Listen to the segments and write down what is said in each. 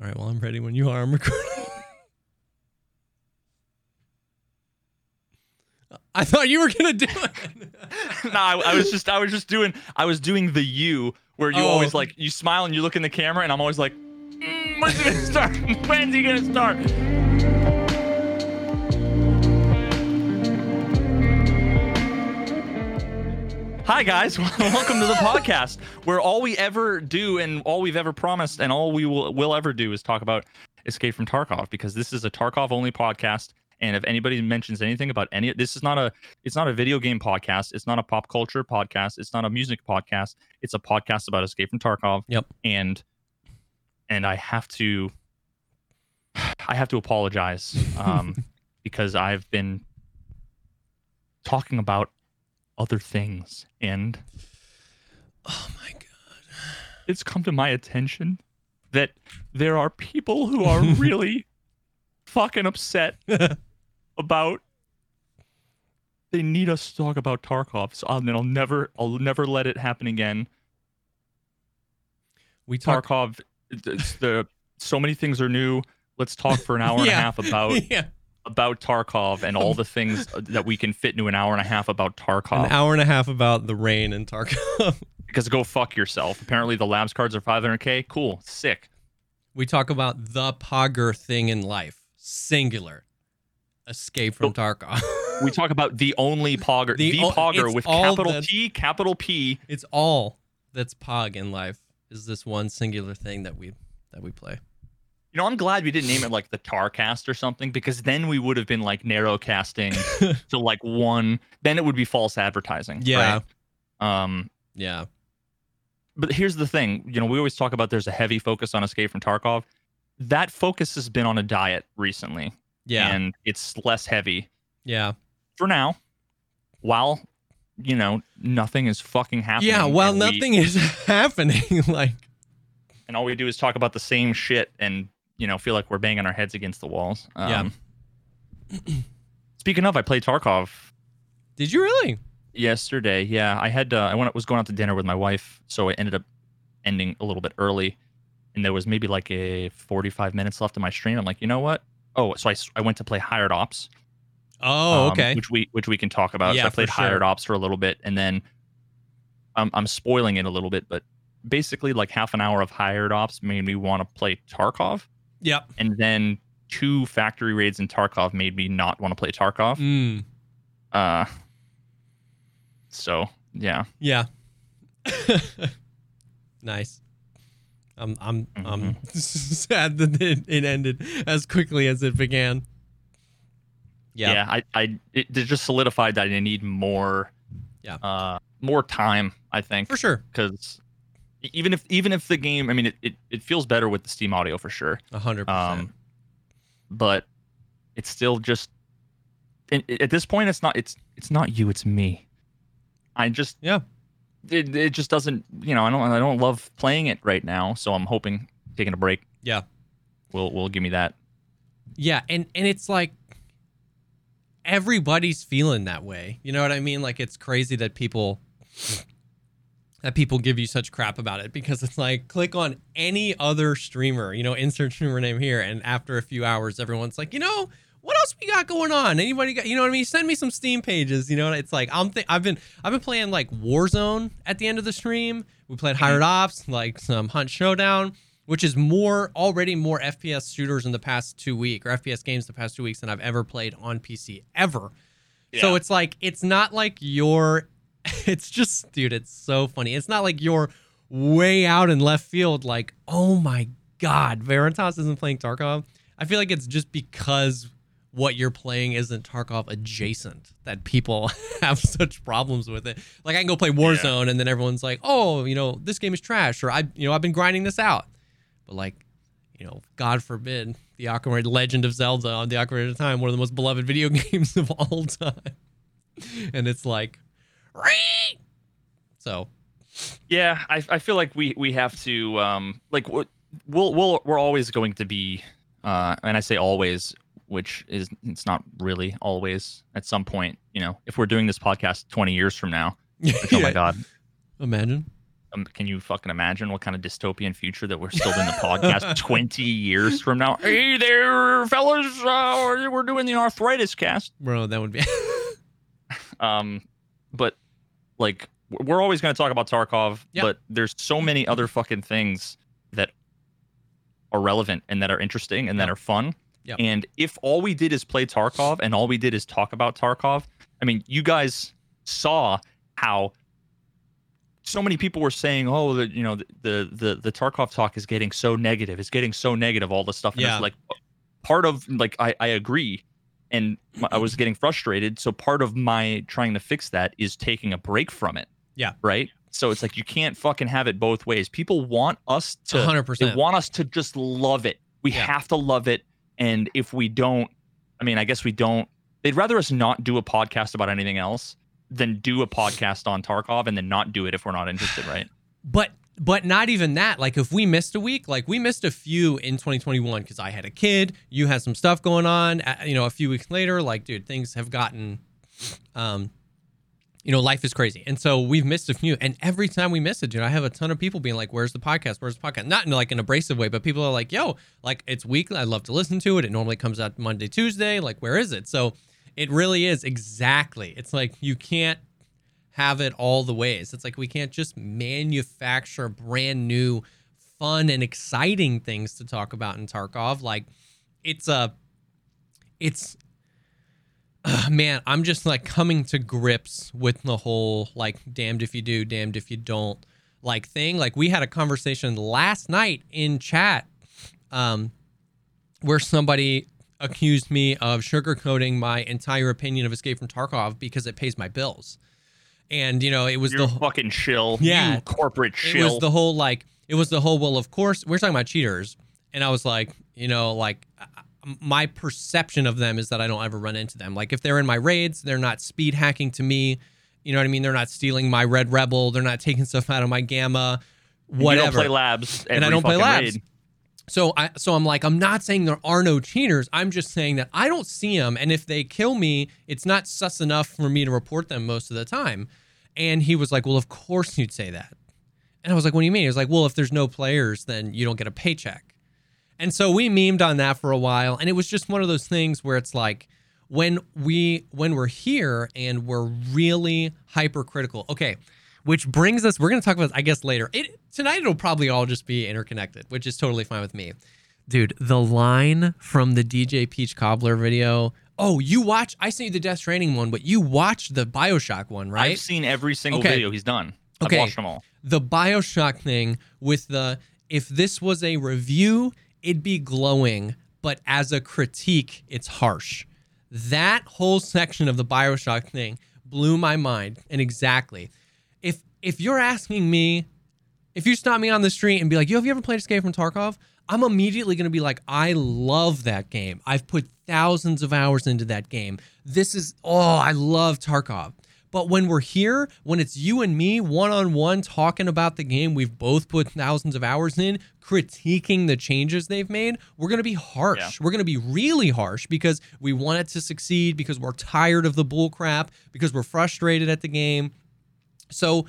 All right, well, I'm ready when you are. I'm recording. I thought you were gonna do it. no, I, I was just I was just doing I was doing the you where you Oh. always like you smile and you look in the camera and I'm always like, "Mm, when's he gonna start? When's he gonna start? Hi guys, welcome to the podcast where all we ever do and all we've ever promised and all we will will ever do is talk about Escape from Tarkov because this is a Tarkov only podcast. And if anybody mentions anything about any, this is not a it's not a video game podcast. It's not a pop culture podcast. It's not a music podcast. It's a podcast about Escape from Tarkov. Yep. And and I have to I have to apologize um, because I've been talking about other things and Oh my god. it's come to my attention that there are people who are really fucking upset about they need us to talk about Tarkov. So um, I'll, I'll never I'll never let it happen again. We talk. Tarkov it's the so many things are new. Let's talk for an hour and a half about yeah, about Tarkov and all um, the things that we can fit into an hour and a half about Tarkov. an hour and a half about the rain and Tarkov. Because go fuck yourself. Apparently the labs cards are 500k. Cool, sick. we talk about the Pogger thing in life, singular. Escape from Tarkov. We talk about the only Pogger, The the, o- Pogger with capital the- T, capital P. it's all that's Pog in life. Is this one singular thing that we that we play? You know, I'm glad we didn't name it like the Tarcast or something because then we would have been like narrow casting to like one. Then it would be false advertising. Yeah. right? Um. Yeah. But here's the thing. You know, we always talk about there's a heavy focus on Escape from Tarkov. That focus has been on a diet recently, Yeah. and it's less heavy yeah. for now. While you know nothing is fucking happening. Yeah. Well, and we- nothing is happening. like, and all we do is talk about the same shit and you know feel like we're banging our heads against the walls. Yeah. Um, speaking of, I played Tarkov did you really? yesterday. Yeah, I had uh, I went was going out to dinner with my wife, so it ended up ending a little bit early, and there was maybe like a 45 minutes left in my stream. I'm like, you know what? Oh, so I, I went to play Hired Ops. Oh, um, okay. which we which we can talk about. Yeah, so I played sure. Hired Ops for a little bit, and then I'm I'm spoiling it a little bit, but basically like half an hour of Hired Ops made me want to play Tarkov, Yep. and then two factory raids in Tarkov made me not want to play Tarkov. Mm. Uh, so yeah, Yeah. nice. I'm I'm I'm Mm-hmm. sad that it, it ended as quickly as it began. Yeah. yeah, I I it, it just solidified that I need more, Yeah. uh, more time. I think For sure. because even if even if the game, I mean, it, it, it feels better with the Steam audio for sure. A hundred percent. um but it's still just and at this point it's not it's it's not you it's me i just Yeah. it, it just doesn't you know i don't i don't love playing it right now so i'm hoping taking a break Yeah. will will give me that Yeah, and and it's like everybody's feeling that way. You know what I mean? Like it's crazy that people that people give you such crap about it because it's like click on any other streamer, you know, insert streamer name here and after a few hours everyone's like, "You know, what else we got going on? Anybody got, you know what I mean? Send me some Steam pages, you know? It's like I'm th- I've been I've been playing like Warzone at the end of the stream. We played mm-hmm. Hired Ops, like some Hunt Showdown which is more already more FPS shooters in the past two weeks or FPS games the past two weeks than I've ever played on PC ever. So it's like it's not like you're it's just dude, it's so funny. It's not like you're way out in left field like, "Oh my god, Veritas isn't playing Tarkov." I feel like it's just because what you're playing isn't Tarkov adjacent that people have such problems with it. Like I can go play Warzone and then everyone's like, "Oh, you know, this game is trash," or I, you know, I've been grinding this out. But like, you know, God forbid, the Ocarina Legend of Zelda on the Ocarina of Time, one of the most beloved video games of all time, and it's like! So yeah i, I feel like we we have to um like we'll we'll we're always going to be uh and i say always which is it's not really always at some point you know if we're doing this podcast 20 years from now which, oh my god Imagine. um, can you fucking imagine what kind of dystopian future that we're still doing the podcast 20 years from now? Hey there, fellas, uh, we're doing the arthritis cast. Bro, that would be. Um, but like we're always going to talk about Tarkov, but there's so many other fucking things that are relevant and that are interesting and that are fun. Yep. And if all we did is play Tarkov and all we did is talk about Tarkov, I mean, you guys saw how so many people were saying, "Oh, the you know the the the, the Tarkov talk is getting so negative. It's getting so negative. All this stuff." And Yeah. it's like uh, part of like I I agree, and I was getting frustrated. So part of my trying to fix that is taking a break from it. Yeah. Right. So it's like you can't fucking have it both ways. People want us to 100%. they want us to just love it. We Yeah. have to love it. And if we don't, I mean, I guess we don't. They'd rather us not do a podcast about anything else than do a podcast on Tarkov and then not do it if we're not interested, right? But but not even that. Like if we missed a week, like we missed a few in 2021 because I had a kid, you had some stuff going on. uh, You know, a few weeks later, like dude, things have gotten, um, you know, life is crazy, and so we've missed a few. And every time we miss it, dude, I have a ton of people being like, "Where's the podcast? Where's the podcast?" Not in like an abrasive way, but people are like, "Yo, like it's weekly. I love to listen to it. It normally comes out Monday, Tuesday. Like where is it?" So it really is exactly. It's like you can't have it all the ways. It's like we can't just manufacture brand new, fun and exciting things to talk about in Tarkov. Like it's a, it's, uh, man, I'm just like coming to grips with the whole like damned if you do, damned if you don't like thing. Like we had a conversation last night in chat, um, where somebody accused me of sugarcoating my entire opinion of Escape from Tarkov because it pays my bills. And you know, it was You're the fucking shill. Yeah. You corporate it was the whole like it was the whole well of course we're talking about cheaters and i was like you know like my perception of them is that i don't ever run into them like if they're in my raids they're not speed hacking to me you know what i mean they're not stealing my red rebel they're not taking stuff out of my gamma whatever You don't play labs. And I don't play labs. raid. so I so I'm like I'm not saying there are no cheaters. I'm just saying that I don't see them, and if they kill me, it's not sus enough for me to report them most of the time. And he was like, "Well, of course you'd say that." And I was like, "What do you mean?" He was like, "Well, if there's no players, then you don't get a paycheck." And so we memed on that for a while, and it was just one of those things where it's like when we when we're here and we're really hypercritical. Okay, which brings us we're going to talk about I guess later. It tonight it'll probably all just be interconnected, which is totally fine with me. Dude, the line from the DJ Peach Cobbler video. Oh, you watch I sent you the Death Stranding one, but you watched the BioShock one, right? I've seen every single Okay. video he's done. Okay. I've watched them all. the Bioshock thing with the if this was a review, it'd be glowing, but as a critique, it's harsh. That whole section of the Bioshock thing blew my mind. And exactly. If if you're asking me, if you stop me on the street and be like, Yo, have you ever played Escape from Tarkov? I'm immediately gonna be like, I love that game. I've put thousands of hours into that game. This is oh, I love Tarkov. But when we're here, when it's you and me one on one talking about the game we've both put thousands of hours in, critiquing the changes they've made, we're going to be harsh. Yeah. We're going to be really harsh because we want it to succeed, because we're tired of the bull crap, because we're frustrated at the game. So,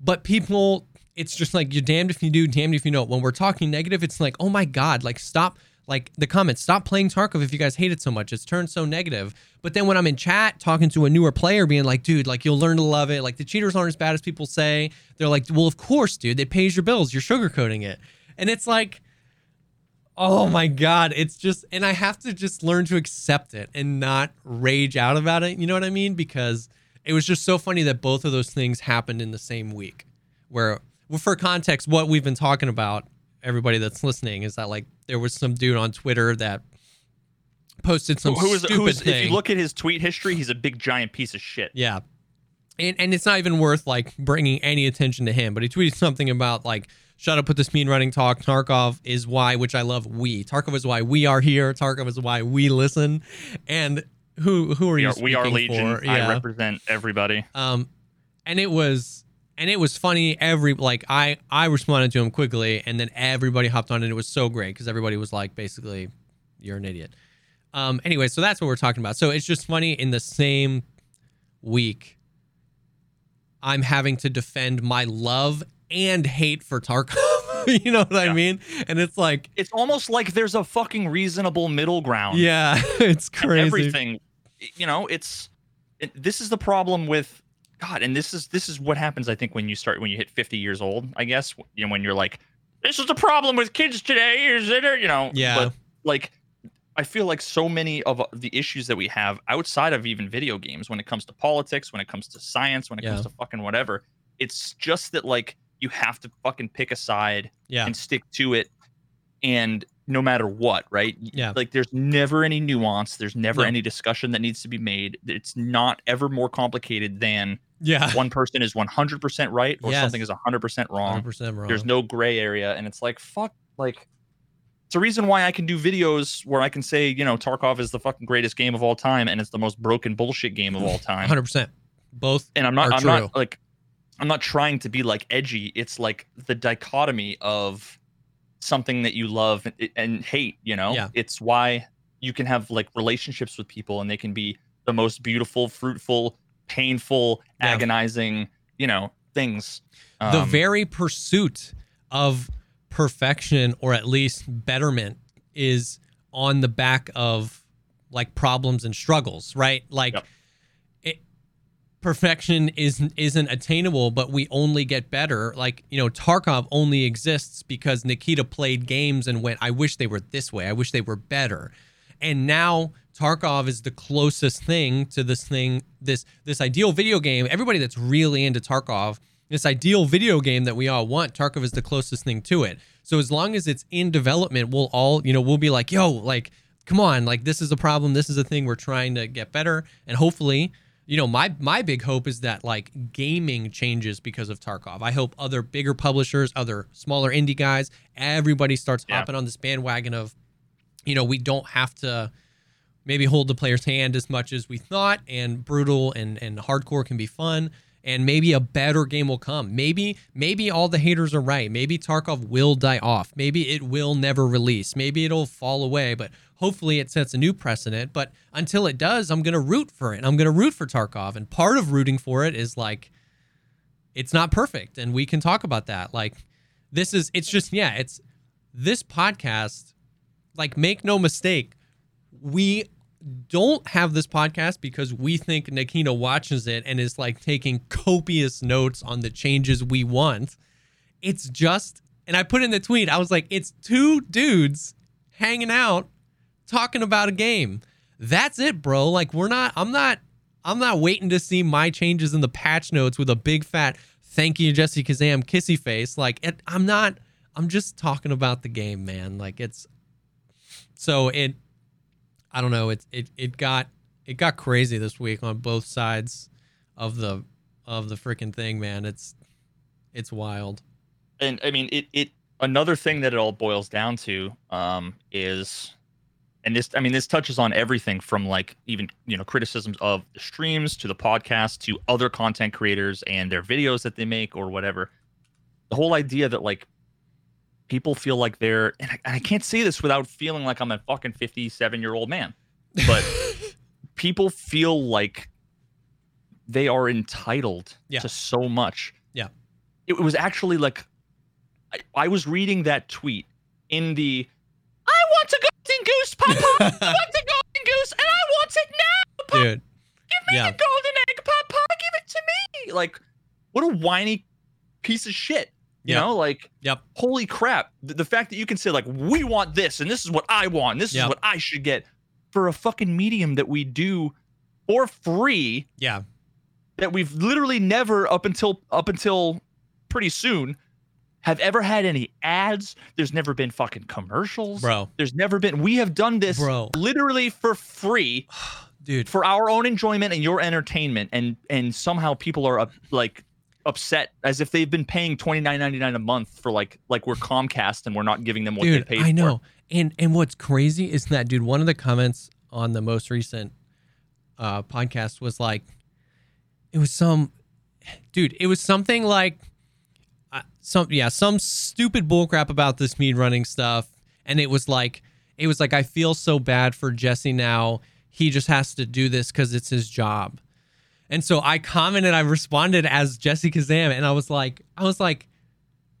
but people, it's just like you're damned if you do, damned if you don't. When we're talking negative, it's like, oh my God, like stop, like the comments, stop playing Tarkov if you guys hate it so much. It's turned so negative. But then when I'm in chat talking to a newer player, being like, dude, like you'll learn to love it. Like the cheaters aren't as bad as people say. They're like, well, of course, dude, it pays your bills. You're sugarcoating it. And it's like, oh my God, it's just, and I have to just learn to accept it and not rage out about it. You know what I mean? Because it was just so funny that both of those things happened in the same week. Where, for context, what we've been talking about, everybody that's listening, is that like there was some dude on Twitter that posted some who is stupid who is thing. if you look at his tweet history, he's a big giant piece of shit. Yeah. And, and it's not even worth like bringing any attention to him, but he tweeted something about like, shut up with this speed running talk. Tarkov is why, which I love, we. Tarkov is why we are here. Tarkov is why we listen. And who who are We you are, we are Legion. for? I represent everybody. Um, and it was and it was funny. Every like I I responded to him quickly, and then everybody hopped on, and it was so great because everybody was like, basically, you're an idiot. Um, anyway, so that's what we're talking about. So it's just funny in the same week, I'm having to defend my love and hate for Tarkov. you know what I mean? And it's like, It's almost like there's a fucking reasonable middle ground. yeah, it's crazy. everything you know it's it, this is the problem with god and this is this is what happens i think when you start when you hit 50 years old i guess you know when you're like this is the problem with kids today is it you know Yeah. but like i feel like so many of uh, the issues that we have outside of even video games when it comes to politics when it comes to science when it Yeah. comes to fucking whatever it's just that like you have to fucking pick a side Yeah. and stick to it and no matter what right Yeah. like there's never any nuance there's never No. any discussion that needs to be made it's not ever more complicated than Yeah. one person is 100% right or Yes. something is 100% wrong 100% wrong. there's no gray area and it's like fuck like it's a reason why I can do videos where I can say, you know, Tarkov is the fucking greatest game of all time and it's the most broken bullshit game of all time. 100%. Both. and I'm not I'm true. not like I'm not trying to be like edgy. It's like the dichotomy of something that you love and, and hate, you know? Yeah. It's why you can have like relationships with people and they can be the most beautiful, fruitful, painful, Yeah. agonizing, you know, things. the Um, very pursuit of perfection or at least betterment is on the back of like problems and struggles, right? Like Yep. it, perfection isn't isn't attainable, but we only get better. Like, you know, Tarkov only exists because Nikita played games and went, I wish they were this way. I wish they were better. And now Tarkov is the closest thing to this thing, this this ideal video game. Everybody that's really into Tarkov, this ideal video game that we all want, Tarkov is the closest thing to it. So as long as it's in development, we'll all, you know, we'll be like, yo, like, come on, like this is a problem, this is a thing we're trying to get better. And hopefully, you know, my my big hope is that like gaming changes because of Tarkov. I hope other bigger publishers, other smaller indie guys, everybody starts Yeah. hopping on this bandwagon of, you know, we don't have to maybe hold the player's hand as much as we thought and brutal and and hardcore can be fun and maybe a better game will come. Maybe maybe all the haters are right. Maybe tarkov will die off. Maybe it will never release. Maybe it'll fall away but hopefully it sets a new precedent. But until it does i'm to root for it. I'm to root for tarkov and part of rooting for it is like it's not perfect and we can talk about that. Like this is it's just yeah it's this podcast like make no mistake we don't have this podcast because we think Nikita watches it and is like taking copious notes on the changes we want. It's just, and I put in the tweet, I was like, it's two dudes hanging out talking about a game. That's it, bro. Like, we're not, I'm not, I'm not waiting to see my changes in the patch notes with a big fat thank you, Jesse Kazam kissy face. Like, it, I'm not, I'm just talking about the game, man. Like, it's, so it, I don't know. It it it got it got crazy this week on both sides of the of the freaking thing, man. It's it's wild. and I mean it it another thing that it all boils down to um is and this I mean this touches on everything from like even you know criticisms of the streams to the podcast to other content creators and their videos that they make or whatever. The whole idea that like people feel like they're and I, and I can't say this without feeling like I'm a fucking 57 year old man, but people feel like they are entitled Yeah. to so much. Yeah. It was actually like I, I was reading that tweet in the I want a golden goose, Papa. I want a golden goose, and I want it now. Papa. Dude. Give me yeah. the golden egg, Papa. Give it to me. Like, what a whiny piece of shit. You Yeah. know, like, Yep. holy crap. The, the fact that you can say, like, we want this, and this is what I want, this Yep. is what I should get for a fucking medium that we do for free Yeah. that we've literally never up until up until pretty soon have ever had any ads. There's never been fucking commercials. Bro. There's never been. We have done this Bro. literally for free Dude. for our own enjoyment and your entertainment, and and somehow people are up, like upset as if they've been paying twenty nine ninety nine a month for like like we're Comcast and we're not giving them what dude, they paid I know. for. And and what's crazy is that dude, one of the comments on the most recent uh podcast was like it was some dude, it was something like uh, some yeah, some stupid bullcrap about this speed running stuff and it was like it was like I feel so bad for Jesse now. He just has to do this cuz it's his job. And so I commented, I responded as Jesse Kazam, and I was like, I was like,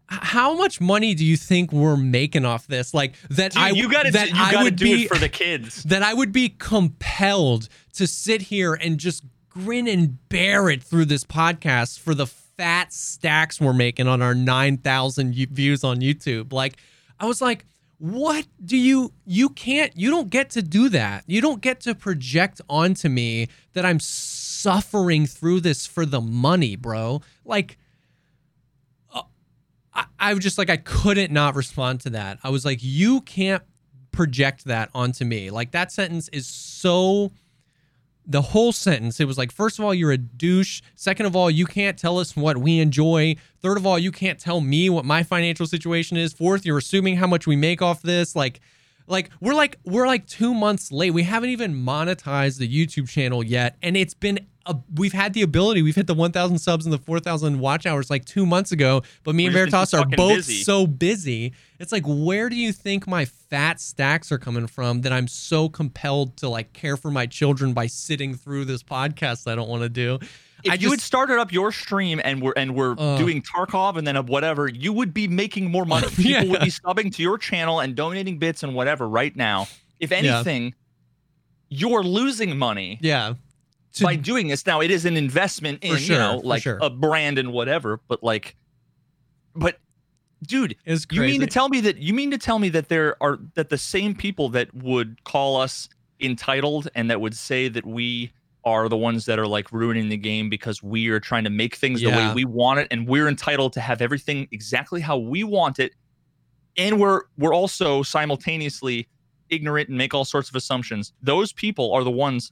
how much money do you think we're making off this? Like that Dude, I you gotta that you I gotta would do be it for the kids. that I would be compelled to sit here and just grin and bear it through this podcast for the fat stacks we're making on our 9,000 views on YouTube. Like, I was like, what do you, you can't, you don't get to do that. You don't get to project onto me that I'm suffering through this for the money, bro. Like, uh, I, I was just like, I couldn't not respond to that. I was like, you can't project that onto me. Like that sentence is so the whole sentence it was like first of all you're a douche second of all you can't tell us what we enjoy third of all you can't tell me what my financial situation is fourth you're assuming how much we make off this like like we're like we're like 2 months late we haven't even monetized the YouTube channel yet and it's been a, we've had the ability we've hit the 1000 subs and the 4000 watch hours like 2 months ago but me We've and Veritas are both busy. so busy it's like where do you think my fat stacks are coming from that I'm so compelled to like care for my children by sitting through this podcast I don't want to do. If I you had started up your stream and we're and we're Ugh. doing Tarkov and then a whatever, you would be making more money. People Yeah. would be subbing to your channel and donating bits and whatever right now. If anything, you're losing money yeah. To- by doing this. Now it is an investment in sure, you know like sure. a brand and whatever, but like, but dude, you mean to tell me that you mean to tell me that there are that the same people that would call us entitled and that would say that we are the ones that are like ruining the game because we are trying to make things the way we want it and we're entitled to have everything exactly how we want it and we're we're also simultaneously ignorant and make all sorts of assumptions those people are the ones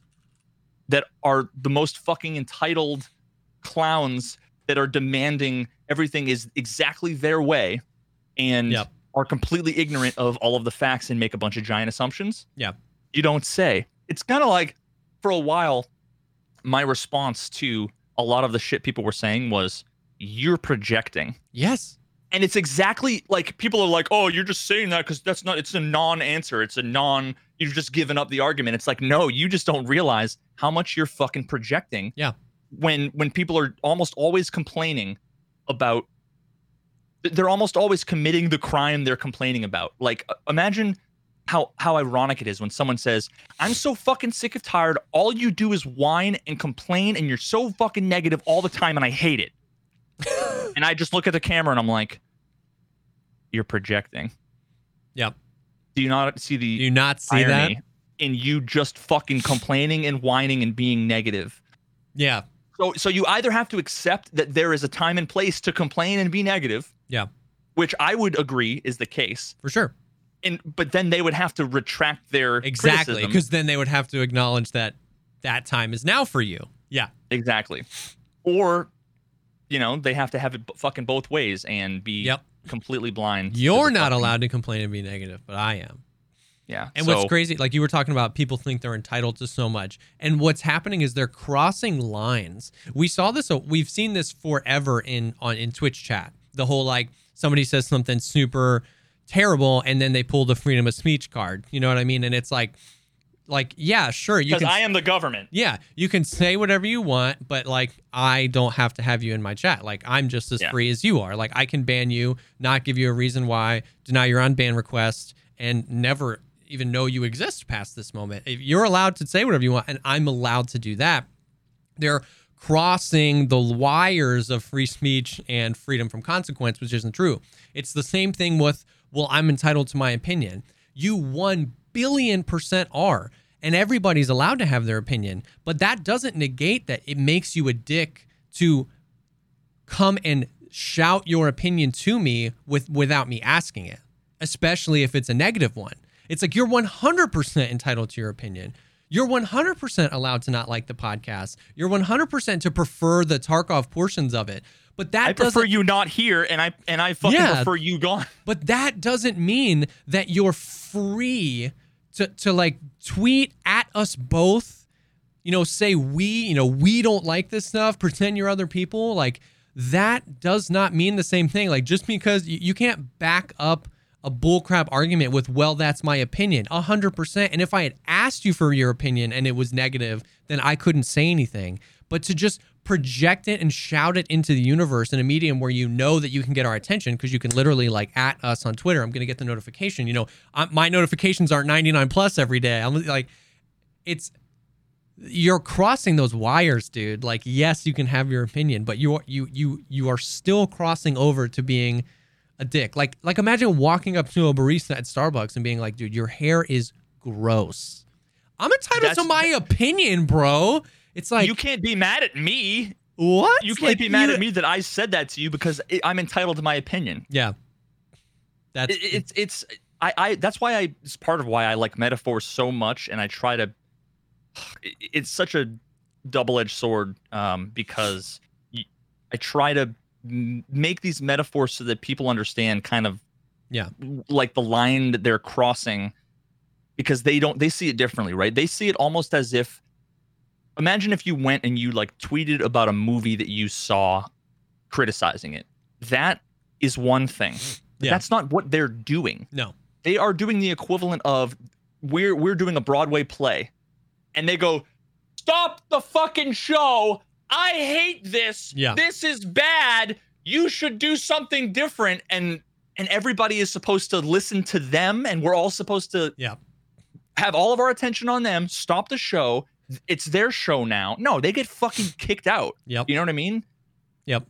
that are the most fucking entitled clowns that are demanding everything is exactly their way and Yep. are completely ignorant of all of the facts and make a bunch of giant assumptions. yeah You don't say. It's kind of like for a while, my response to a lot of the shit people were saying was, you're projecting. yes. And it's exactly like people are like, oh, you're just saying that because that's not, it's a non answer. It's a non, you've just given up the argument. It's like, no, you just don't realize how much you're fucking projecting. Yeah. When, when people are almost always complaining about, they're almost always committing the crime they're complaining about. Like, uh, imagine how, how ironic it is when someone says, I'm so fucking sick of tired. All you do is whine and complain, and you're so fucking negative all the time, and I hate it. and I just look at the camera and I'm like, you're projecting. Yep. Do you not see the Do you not see that? in you just fucking complaining and whining and being negative? Yeah. So, so you either have to accept that there is a time and place to complain and be negative. Yeah. Which I would agree is the case. For sure. And but then they would have to retract their Exactly. Because then they would have to acknowledge that that time is now for you. Yeah. Exactly. Or, you know, they have to have it b- fucking both ways and be Yep. completely blind. You're not fucking- allowed to complain and be negative, but I am. Yeah. And so, what's crazy, like you were talking about, people think they're entitled to so much. And what's happening is they're crossing lines. We saw this, uh, we've seen this forever in on in Twitch chat. The whole like somebody says something super terrible, and then they pull the freedom of speech card. You know what I mean? And it's like, like yeah, sure, you Because can. I am the government. yeah, you can say whatever you want, but like I don't have to have you in my chat. Like I'm just as Yeah. free as you are. Like I can ban you, not give you a reason why, deny your unban request, and never even know you exist past this moment. If you're allowed to say whatever you want, and I'm allowed to do that, they're crossing the wires of free speech and freedom from consequence, which isn't true. It's the same thing with, well, I'm entitled to my opinion. You 1 billion percent are. And everybody's allowed to have their opinion. But that doesn't negate that it makes you a dick to come and shout your opinion to me with without me asking it, especially if it's a negative one. It's like you're 100% entitled to your opinion. You're 100% allowed to not like the podcast. You're 100% to prefer the Tarkov portions of it. But that I doesn't prefer you not here, and I and I fucking Yeah. prefer you gone. but that doesn't mean that you're free to to like tweet at us both. You know, say we, you know, we don't like this stuff, pretend you're other people. Like that does not mean the same thing. Like just because you, you can't back up a bullcrap argument with, well, that's my opinion, a hundred percent. And if I had asked you for your opinion and it was negative, then I couldn't say anything. But to just project it and shout it into the universe in a medium where you know that you can get our attention because you can literally like at us on Twitter. I'm going to get the notification. You know, I, my notifications aren't 99 plus every day. I'm like, it's you're crossing those wires, dude. Like, yes, you can have your opinion, but you are you you you are still crossing over to being a dick. Like like imagine walking up to a barista at Starbucks and being like, dude, your hair is gross. I'm entitled That's- to my opinion, bro. It's like you can't be mad at me. what? You can't Like, be mad you- at me that I said that to you because it, I'm entitled to my opinion. Yeah. That's It, it's it's I, I that's why I it's part of why I like metaphors so much and I try to it- it's such a double-edged sword um because I try to make these metaphors so that people understand kind of Yeah. like the line that they're crossing because they don't they see it differently right they see it almost as if imagine if you went and you like tweeted about a movie that you saw criticizing it that is one thing Yeah. that's not what they're doing no. they are doing the equivalent of we're we're doing a broadway play and they go stop the fucking show i hate this Yeah. this is bad you should do something different and and everybody is supposed to listen to them and we're all supposed to Yeah. have all of our attention on them stop the show it's their show now no they get fucking kicked out Yep. you know what i mean Yep.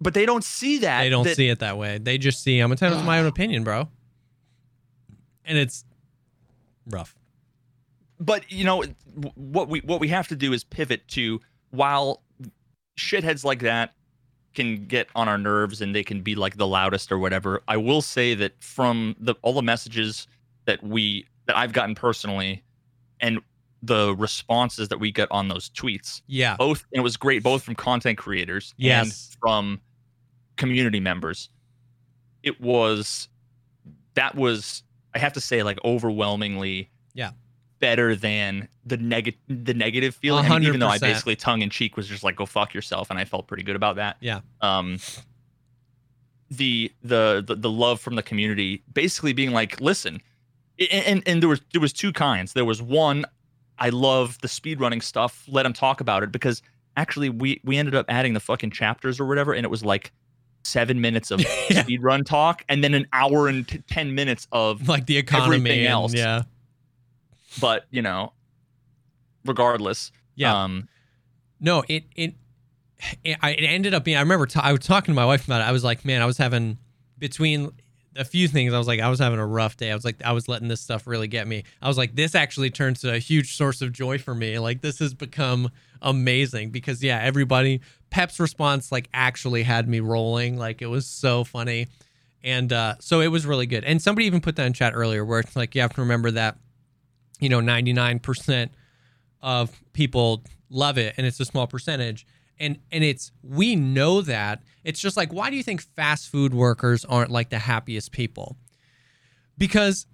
but they don't see that They don't that- see it that way. They just see I'm entitled to my own opinion, bro. And it's rough. but you know what we what we have to do is pivot to while shitheads like that can get on our nerves and they can be like the loudest or whatever i will say that from the all the messages that we that i've gotten personally and the responses that we get on those tweets Yeah. both and it was great both from content creators and Yes. from community members it was that was i have to say like overwhelmingly Yeah. Better than the negative the negative feeling I mean, even though i basically tongue in cheek was just like go fuck yourself and i felt pretty good about that Yeah. um the the the, the love from the community basically being like listen and and there was there was two kinds there was one i love the speedrunning stuff let them talk about it because actually we we ended up adding the fucking chapters or whatever and it was like seven minutes of Yeah. speedrun talk and then an hour and t- 10 minutes of Like the economy Everything and- else. Yeah. But you know regardless Yeah. um No, it it it, ended up being. I remember ta- I was talking to my wife about it. I was like, man, I was having between a few things. I was like, I was having a rough day. I was like, I was letting this stuff really get me. I was like, this actually turns to a huge source of joy for me. Like this has become amazing because yeah, everybody Pep's response like actually had me rolling. Like it was so funny. And uh, so it was really good. And somebody even put that in chat earlier where it's like you have to remember that, you know, 99% of people love it and it's a small percentage. And and it's we know that. It's just like why do you think fast food workers aren't like the happiest people? Because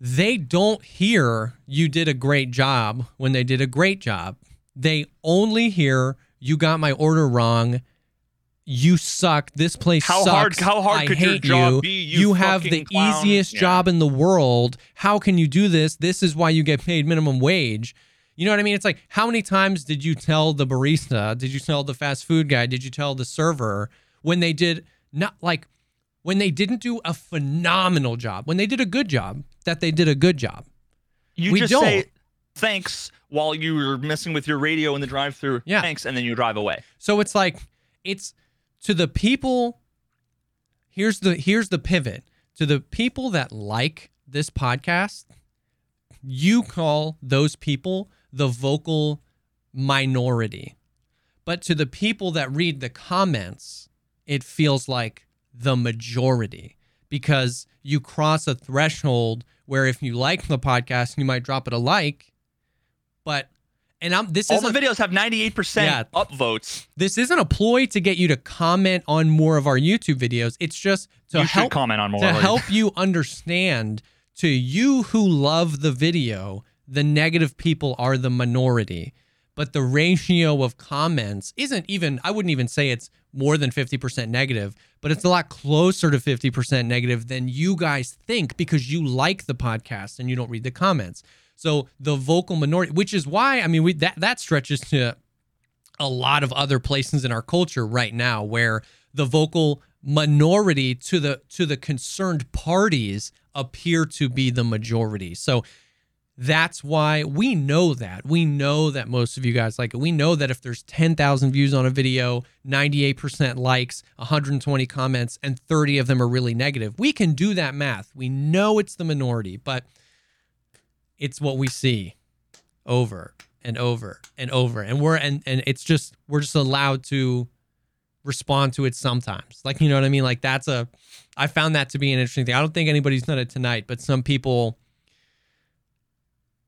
they don't hear you did a great job when they did a great job. They only hear you got my order wrong you suck this place How sucks hard- how hard I could your hate job you. be, you have the clown." easiest Yeah. job in the world how can you do this this is why you get paid minimum wage you know what I mean? It's like, how many times did you tell the barista? Did you tell the fast food guy? Did you tell the server when they did not like when they didn't do a phenomenal job, when they did a good job, that they did a good job? you We just don't. say thanks while you were messing with your radio in the drive through Yeah. thanks and then you drive away So it's like it's to the people here's the here's the pivot. To the people that like this podcast, you call those people the vocal minority. But to the people that read the comments, it feels like the majority because you cross a threshold where if you like the podcast, you might drop it a like. But and I'm this all is the videos have 98% Yeah. upvotes this isn't a ploy to get you to comment on more of our YouTube videos. It's just to you help comment on more to help you understand to you who love the video, the negative people are the minority. But the ratio of comments isn't even I wouldn't even say it's more than 50% negative, but it's a lot closer to 50% negative than you guys think because you like the podcast and you don't read the comments. So the vocal minority, which is why I mean we that that stretches to a lot of other places in our culture right now where the vocal minority to the to the concerned parties appear to be the majority. So that's why we know that. We know that most of you guys like it. We know that if there's 10,000 views on a video, 98% likes, 120 comments, and 30 of them are really negative, we can do that math. We know it's the minority, but it's what we see over and over and over. And we're, and, and it's just, we're just allowed to respond to it sometimes. Like, you know what I mean? Like, that's a, I found that to be an interesting thing. I don't think anybody's done it tonight, but some people,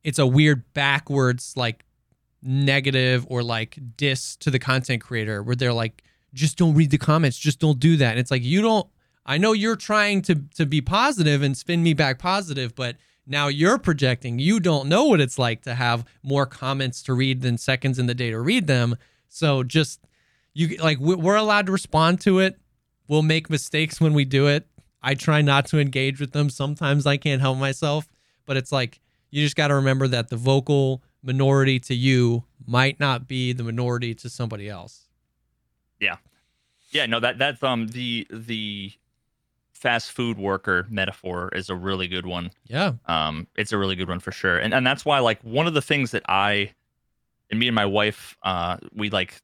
it's a weird backwards like negative or like diss to the content creator where they're like just don't read the comments just don't do that and it's like you don't i know you're trying to to be positive and spin me back positive but now you're projecting you don't know what it's like to have more comments to read than seconds in the day to read them so just you like we're allowed to respond to it we'll make mistakes when we do it i try not to engage with them sometimes i can't help myself but it's like you just got to remember that the vocal minority to you might not be the minority to somebody else. Yeah. Yeah, no that that's um the the fast food worker metaphor is a really good one. Yeah. Um it's a really good one for sure. And and that's why like one of the things that I and me and my wife uh we like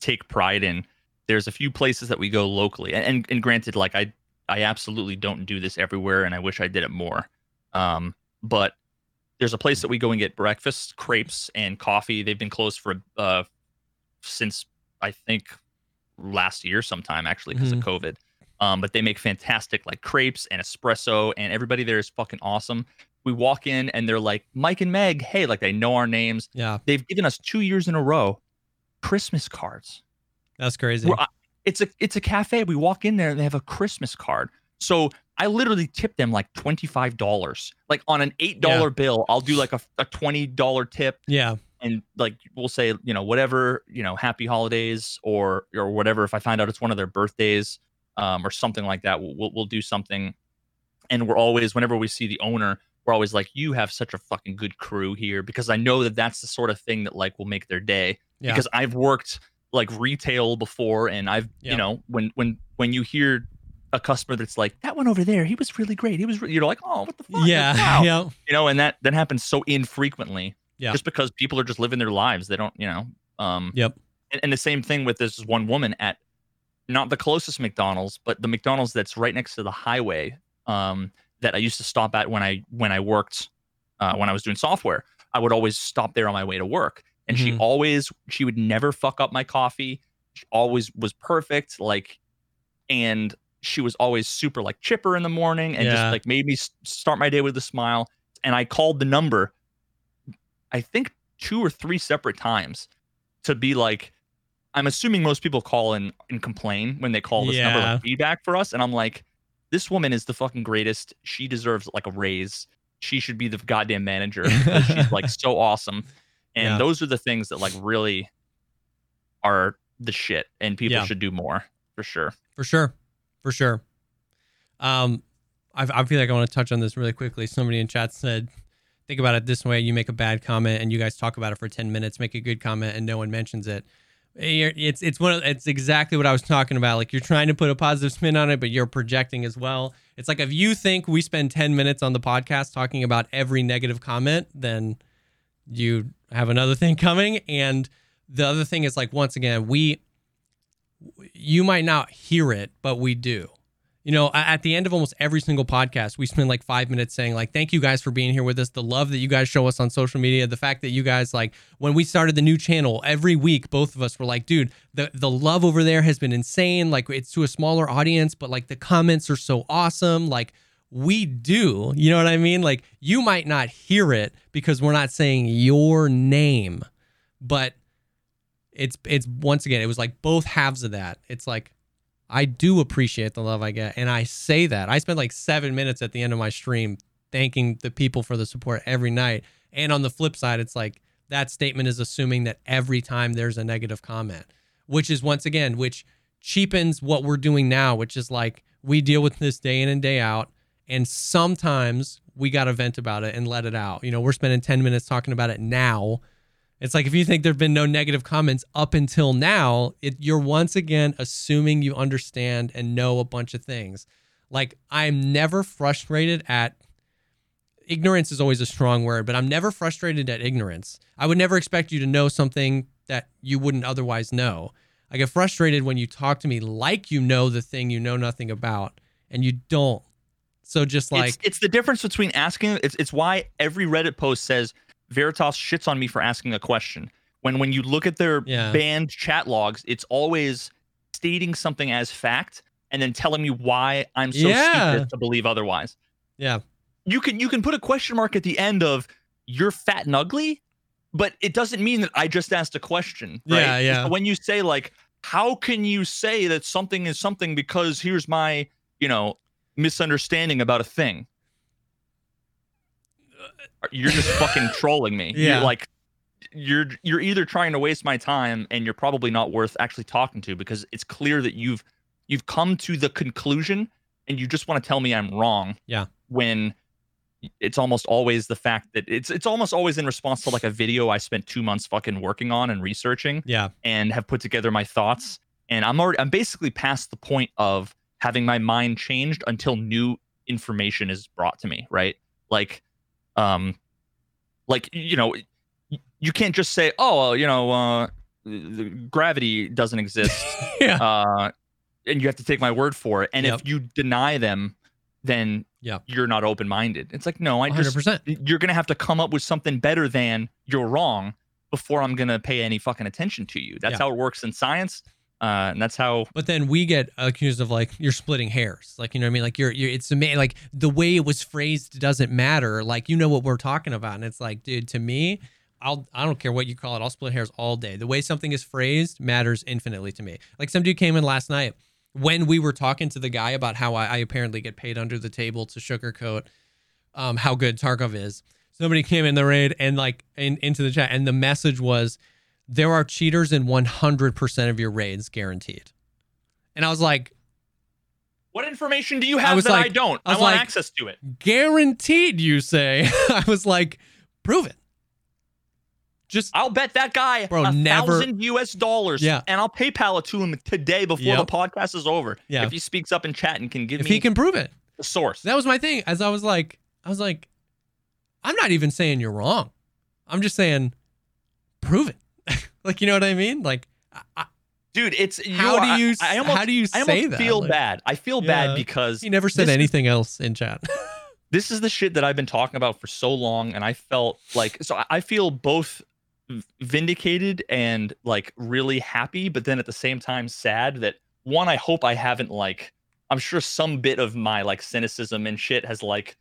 take pride in there's a few places that we go locally. And and, and granted like I I absolutely don't do this everywhere and I wish I did it more. Um but there's a place that we go and get breakfast, crepes, and coffee. They've been closed for uh, since I think last year sometime actually because mm-hmm. of COVID. Um, but they make fantastic like crepes and espresso, and everybody there is fucking awesome. We walk in and they're like Mike and Meg, hey, like they know our names. Yeah, they've given us two years in a row Christmas cards. That's crazy. We're, it's a it's a cafe. We walk in there and they have a Christmas card. So I literally tip them like $25. Like on an $8 yeah. bill, I'll do like a, a $20 tip. Yeah. And like we'll say, you know, whatever, you know, happy holidays or or whatever. If I find out it's one of their birthdays um, or something like that, we'll, we'll do something. And we're always, whenever we see the owner, we're always like, you have such a fucking good crew here because I know that that's the sort of thing that like will make their day. Yeah. Because I've worked like retail before and I've, yeah. you know, when when when you hear a customer that's like that one over there he was really great he was re-, you're like oh what the fuck yeah wow. yeah you know and that that happens so infrequently yeah just because people are just living their lives they don't you know um yep and, and the same thing with this one woman at not the closest mcdonald's but the mcdonald's that's right next to the highway um that i used to stop at when i when i worked uh, when i was doing software i would always stop there on my way to work and mm-hmm. she always she would never fuck up my coffee she always was perfect like and she was always super like chipper in the morning and yeah. just like made me start my day with a smile. And I called the number, I think two or three separate times to be like, I'm assuming most people call and, and complain when they call this yeah. number like feedback for us. And I'm like, this woman is the fucking greatest. She deserves like a raise. She should be the goddamn manager. she's like so awesome. And yeah. those are the things that like really are the shit and people yeah. should do more for sure. For sure for sure. Um, I, I feel like I want to touch on this really quickly. Somebody in chat said, think about it this way: you make a bad comment and you guys talk about it for ten minutes, make a good comment, and no one mentions it. It's it's one of, it's exactly what I was talking about. Like you're trying to put a positive spin on it, but you're projecting as well. It's like if you think we spend ten minutes on the podcast talking about every negative comment, then you have another thing coming. And the other thing is like once again, we you might not hear it, but we do. You know, at the end of almost every single podcast, we spend like five minutes saying, like, thank you guys for being here with us. The love that you guys show us on social media, the fact that you guys, like, when we started the new channel, every week, both of us were like, dude, the, the love over there has been insane. Like, it's to a smaller audience, but like the comments are so awesome. Like, we do. You know what I mean? Like, you might not hear it because we're not saying your name, but it's it's once again it was like both halves of that it's like i do appreciate the love i get and i say that. I spend like seven minutes at the end of my stream thanking the people for the support every night and on the flip side it's like that statement is assuming that every time there's a negative comment which is once again which cheapens what we're doing now which is like we deal with this day in and day out and sometimes we got to vent about it and let it out. You know we're spending 10 minutes talking about it now It's like if you think there've been no negative comments up until now, it, you're once again assuming you understand and know a bunch of things. Like I'm never frustrated at ignorance is always a strong word, but I'm never frustrated at ignorance. I would never expect you to know something that you wouldn't otherwise know. I get frustrated when you talk to me like you know the thing you know nothing about and you don't. So just like it's, it's the difference between asking it's it's why every Reddit post says Veritas shits on me for asking a question. When when you look at their Yeah. banned chat logs, it's always stating something as fact and then telling me why I'm so Yeah. stupid to believe otherwise. yeah, You can you can put a question mark at the end of you're fat and ugly, but it doesn't mean that I just asked a question. Right? Yeah, yeah. So when you say like, how can you say that something is something because here's my, you know, misunderstanding about a thing? You're just fucking trolling me. Yeah. You're like you're you're either trying to waste my time and you're probably not worth actually talking to because it's clear that you've you've come to the conclusion and you just want to tell me I'm wrong. Yeah. When it's almost always the fact that it's it's almost always in response to like a video I spent 2 months fucking working on and researching yeah, and have put together my thoughts and I'm already I'm basically past the point of having my mind changed until new information is brought to me, right? Like um like you know you can't just say, "Oh, well, you know, uh gravity doesn't exist." yeah, uh and you have to take my word for it. And Yep. if you deny them, then Yep. you're not open-minded. It's like, "No, I hundred just you're going to have to come up with something better than you're wrong before I'm going to pay any fucking attention to you. That's Yeah. how it works in science. Uh, and that's how But then we get accused of like you're splitting hairs, like you know what I mean. Like you're, you're it's like the way it was phrased doesn't matter. Like you know what we're talking about, and it's like, dude, to me, I'll I don't care what you call it. I'll split hairs all day. The way something is phrased matters infinitely to me. Like some dude came in last night when we were talking to the guy about how I, I apparently get paid under the table to sugarcoat um, how good Tarkov is. Somebody came in the raid and like in, into the chat, and the message was, "There are cheaters in 100% of your raids, guaranteed." And I was like, what information do you have was that I don't? I I, want like- access to it. "Guaranteed," you say? I was like, "Prove it." Just I'll bet that guy Bro, a never- thousand US dollars. Yeah. And I'll PayPal it to him today before Yep. the podcast is over. Yeah. If he speaks up in chat and can give me if me he can prove it. the source. That was my thing. As I was like, I was like, I'm not even saying you're wrong. I'm just saying, prove it. Like, you know what I mean? Like, I, Dude, it's you how do you I, I almost, how do you I say that? feel Like, bad. I feel Yeah. bad because He never said this anything else in chat. this is the shit that I've been talking about for so long, and I felt like so I- feel both vindicated and like really happy, but then at the same time sad that one, I hope I haven't like I'm sure some bit of my like cynicism and shit has like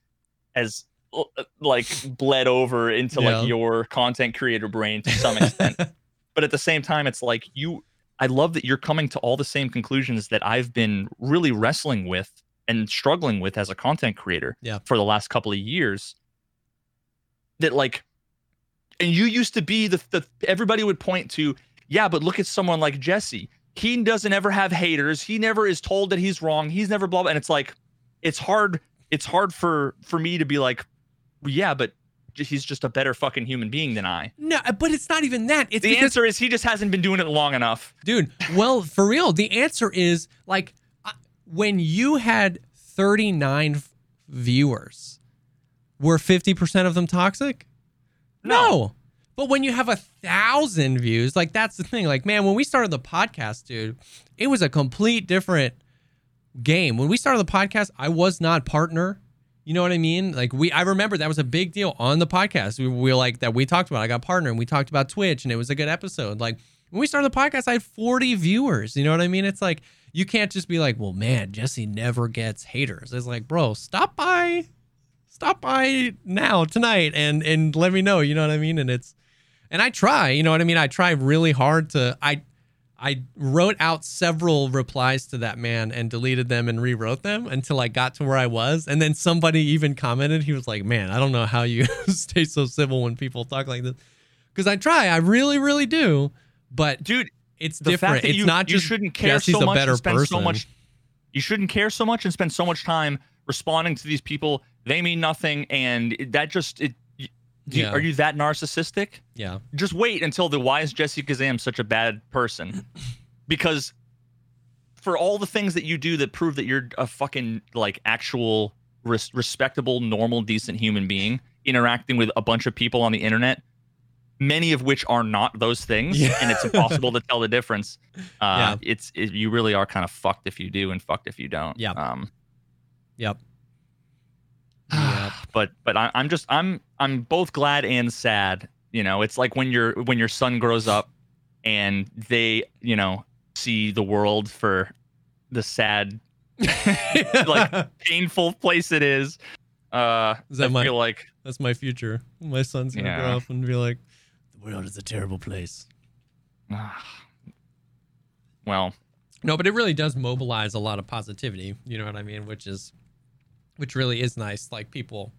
has uh, like bled over into Yeah. like your content creator brain to some extent. but at the same time, it's like you I love that you're coming to all the same conclusions that I've been really wrestling with and struggling with as a content creator Yeah. for the last couple of years. That like and you used to be the, the everybody would point to, yeah, but look at someone like Jesse. He doesn't ever have haters. He never is told that he's wrong. He's never blah blah. And it's like, it's hard. It's hard for for me to be like, yeah, but he's just a better fucking human being than I. no, uh, but it's not even that. It's the because, answer is he just hasn't been doing it long enough. dude, well, for real, the answer is like uh, when you had 39 viewers, were 50% of them toxic? No. But when you have a thousand views, like that's the thing. Like, man, when we started the podcast, dude, it was a complete different game. When we started the podcast, I was not partner. You know what I mean? Like we, I remember that was a big deal on the podcast. We, we were like that. We talked about. I got partner, and we talked about Twitch, and it was a good episode. Like when we started the podcast, I had 40 viewers. You know what I mean? It's like you can't just be like, well, man, Jesse never gets haters. It's like, bro, stop by, stop by now tonight, and and let me know. You know what I mean? And it's and I try, you know what I mean? I try really hard to I I wrote out several replies to that man and deleted them and rewrote them until I got to where I was. And then somebody even commented, he was like, Man, I don't know how you stay so civil when people talk like this. Because I try, I really, really do. But Dude, it's the different. fact that it's you, not you just shouldn't care Jesse's so a much better and spend person. so much you shouldn't care so much and spend so much time responding to these people they mean nothing and that just it Do you, Are you that narcissistic? Yeah. Just wait until the why is Jesse Kazam such a bad person? Because for all the things that you do that prove that you're a fucking like actual res- respectable, normal, decent human being interacting with a bunch of people on the internet, many of which are not those things, Yeah. and it's impossible to tell the difference. Uh, Yeah. It's it, you really are kind of fucked if you do and fucked if you don't. Yeah. Um, Yep. Yep. but but I, I'm just I'm I'm both glad and sad. You know, it's like when your when your son grows up and they you know see the world for the sad, like painful place it is. Uh, Is that I my- feel like That's my future. My son's gonna grow up and be like, "The world is a terrible place." well, No, but it really does mobilize a lot of positivity. You know what I mean? Which is, which really is nice. Like people,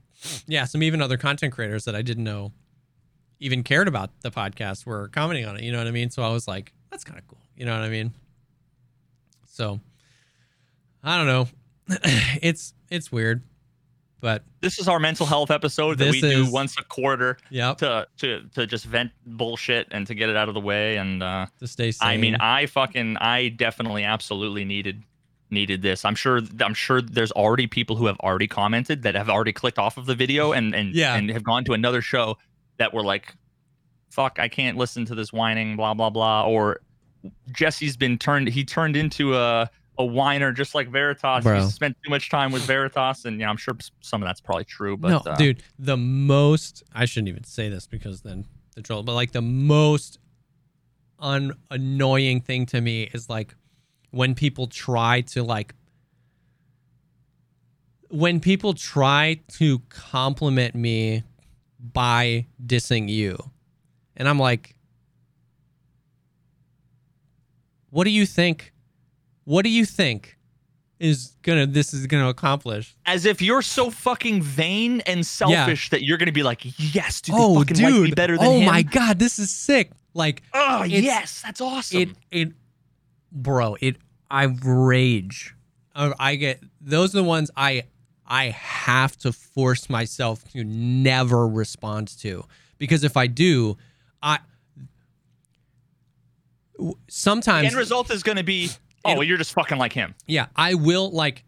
yeah, some even other content creators that I didn't know even cared about the podcast were commenting on it. You know what I mean? So I was like, that's kind of cool. You know what I mean? So I don't know. it's it's weird, but this is our mental health episode that we do is- once a quarter yeah, to to to just vent bullshit and to get it out of the way and. uh to stay sane. I mean, I fucking, I definitely, absolutely needed needed this. I'm sure, I'm sure there's already people who have already commented that have already clicked off of the video and and Yeah. and have gone to another show that were like, "Fuck, I can't listen to this whining," blah blah blah. Or Jesse's been turned, he turned into a a whiner just like Veritas. Bro. He spent too much time with Veritas, and yeah, I'm sure some of that's probably true. But no, uh, dude, the most I shouldn't even say this because then the troll, but like the most un annoying thing to me is like when people try to like when people try to compliment me by dissing you. And I'm like what do you think? What do you think is gonna this is gonna accomplish? as if you're so fucking vain and selfish that you're gonna be like, "Yes, dude, oh, fucking dude! like better than oh him." my god, this is sick! Like Oh yes, that's awesome. it, it, bro. It, I rage. I, I get those are the ones I, I have to force myself to never respond to because if I do, I w- the sometimes end result is gonna be, oh, well, you're just fucking like him. yeah, I will like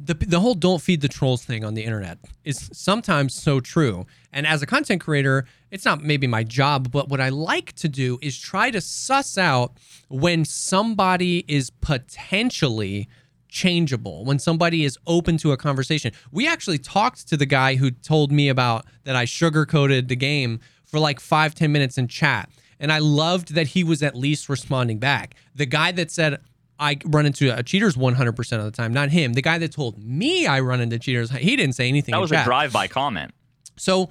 the the whole don't feed the trolls thing on the internet is sometimes so true. And as a content creator, it's not maybe my job, but what I like to do is try to suss out when somebody is potentially changeable, when somebody is open to a conversation. We actually talked to the guy who told me about that I sugarcoated the game for like five ten minutes in chat. And I loved that he was at least responding back. The guy that said, I run into a cheaters 100% of the time, not him. The guy that told me I run into cheaters, he didn't say anything. That was a drive-by comment. So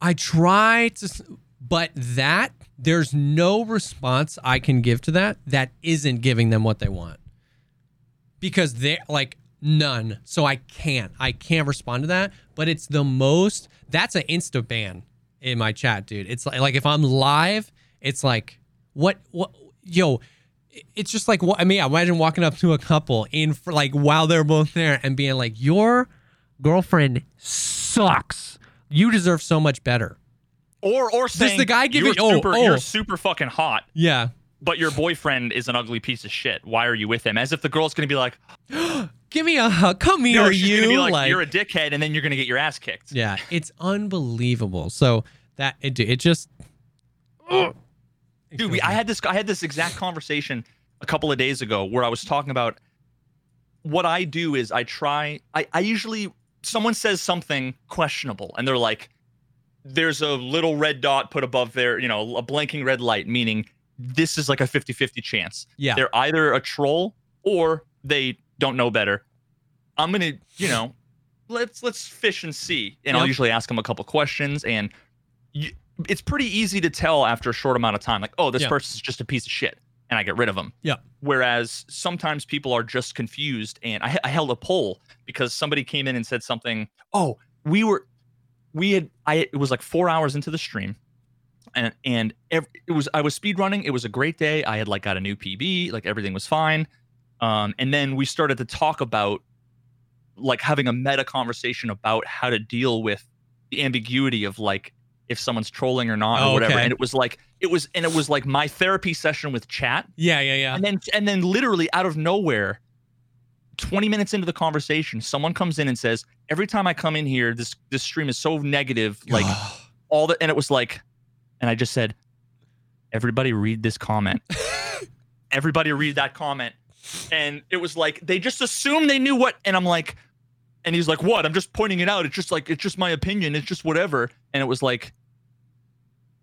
I try to, but that there's no response I can give to that that isn't giving them what they want because they're like none. So I can't, I can't respond to that. But it's the most. That's an insta ban in my chat, dude. It's like, like if I'm live, it's like what what yo. It's just like what I mean. Imagine walking up to a couple in for like while they're both there and being like, "Your girlfriend sucks. You deserve so much better." Or or saying the guy give you're you- oh, super, oh. you're super fucking hot, Yeah, but your boyfriend is an ugly piece of shit. Why are you with him? As if the girl's gonna be like, give me a hug. Come here, no, you." Like, like you're a dickhead, and then you're gonna get your ass kicked. yeah, it's unbelievable. So that it it just. Dude, we, I had this I had this exact conversation a couple of days ago where I was talking about what I do is I try I, I usually someone says something questionable and they're like there's a little red dot put above there, you know, a blinking red light meaning this is like a 50-50 chance. yeah, They're either a troll or they don't know better. I'm going to, you know, let's let's fish and see. And I'll usually ask them a couple questions and you, it's pretty easy to tell after a short amount of time like, "Oh, this Yeah. person's just a piece of shit." And I get rid of them. Yeah. Whereas sometimes people are just confused and I, I held a poll because somebody came in and said something, "Oh, we were we had I it was like 4 hours into the stream and and ev- it was I was speed running. It was a great day. I had like got a new PB, like everything was fine. Um, and then we started to talk about like having a meta conversation about how to deal with the ambiguity of like if someone's trolling or not or Oh, whatever. okay. And it was like it was and it was like my therapy session with chat. Yeah, yeah, yeah. And then and then literally out of nowhere, 20 minutes into the conversation, someone comes in and says, Every time I come in here, this this stream is so negative. Like all the and it was like, and I just said, Everybody read this comment. Everybody read that comment. And it was like they just assumed they knew what and I'm like, and he's like, What? I'm just pointing it out. It's just like it's just my opinion. It's just whatever. And it was like,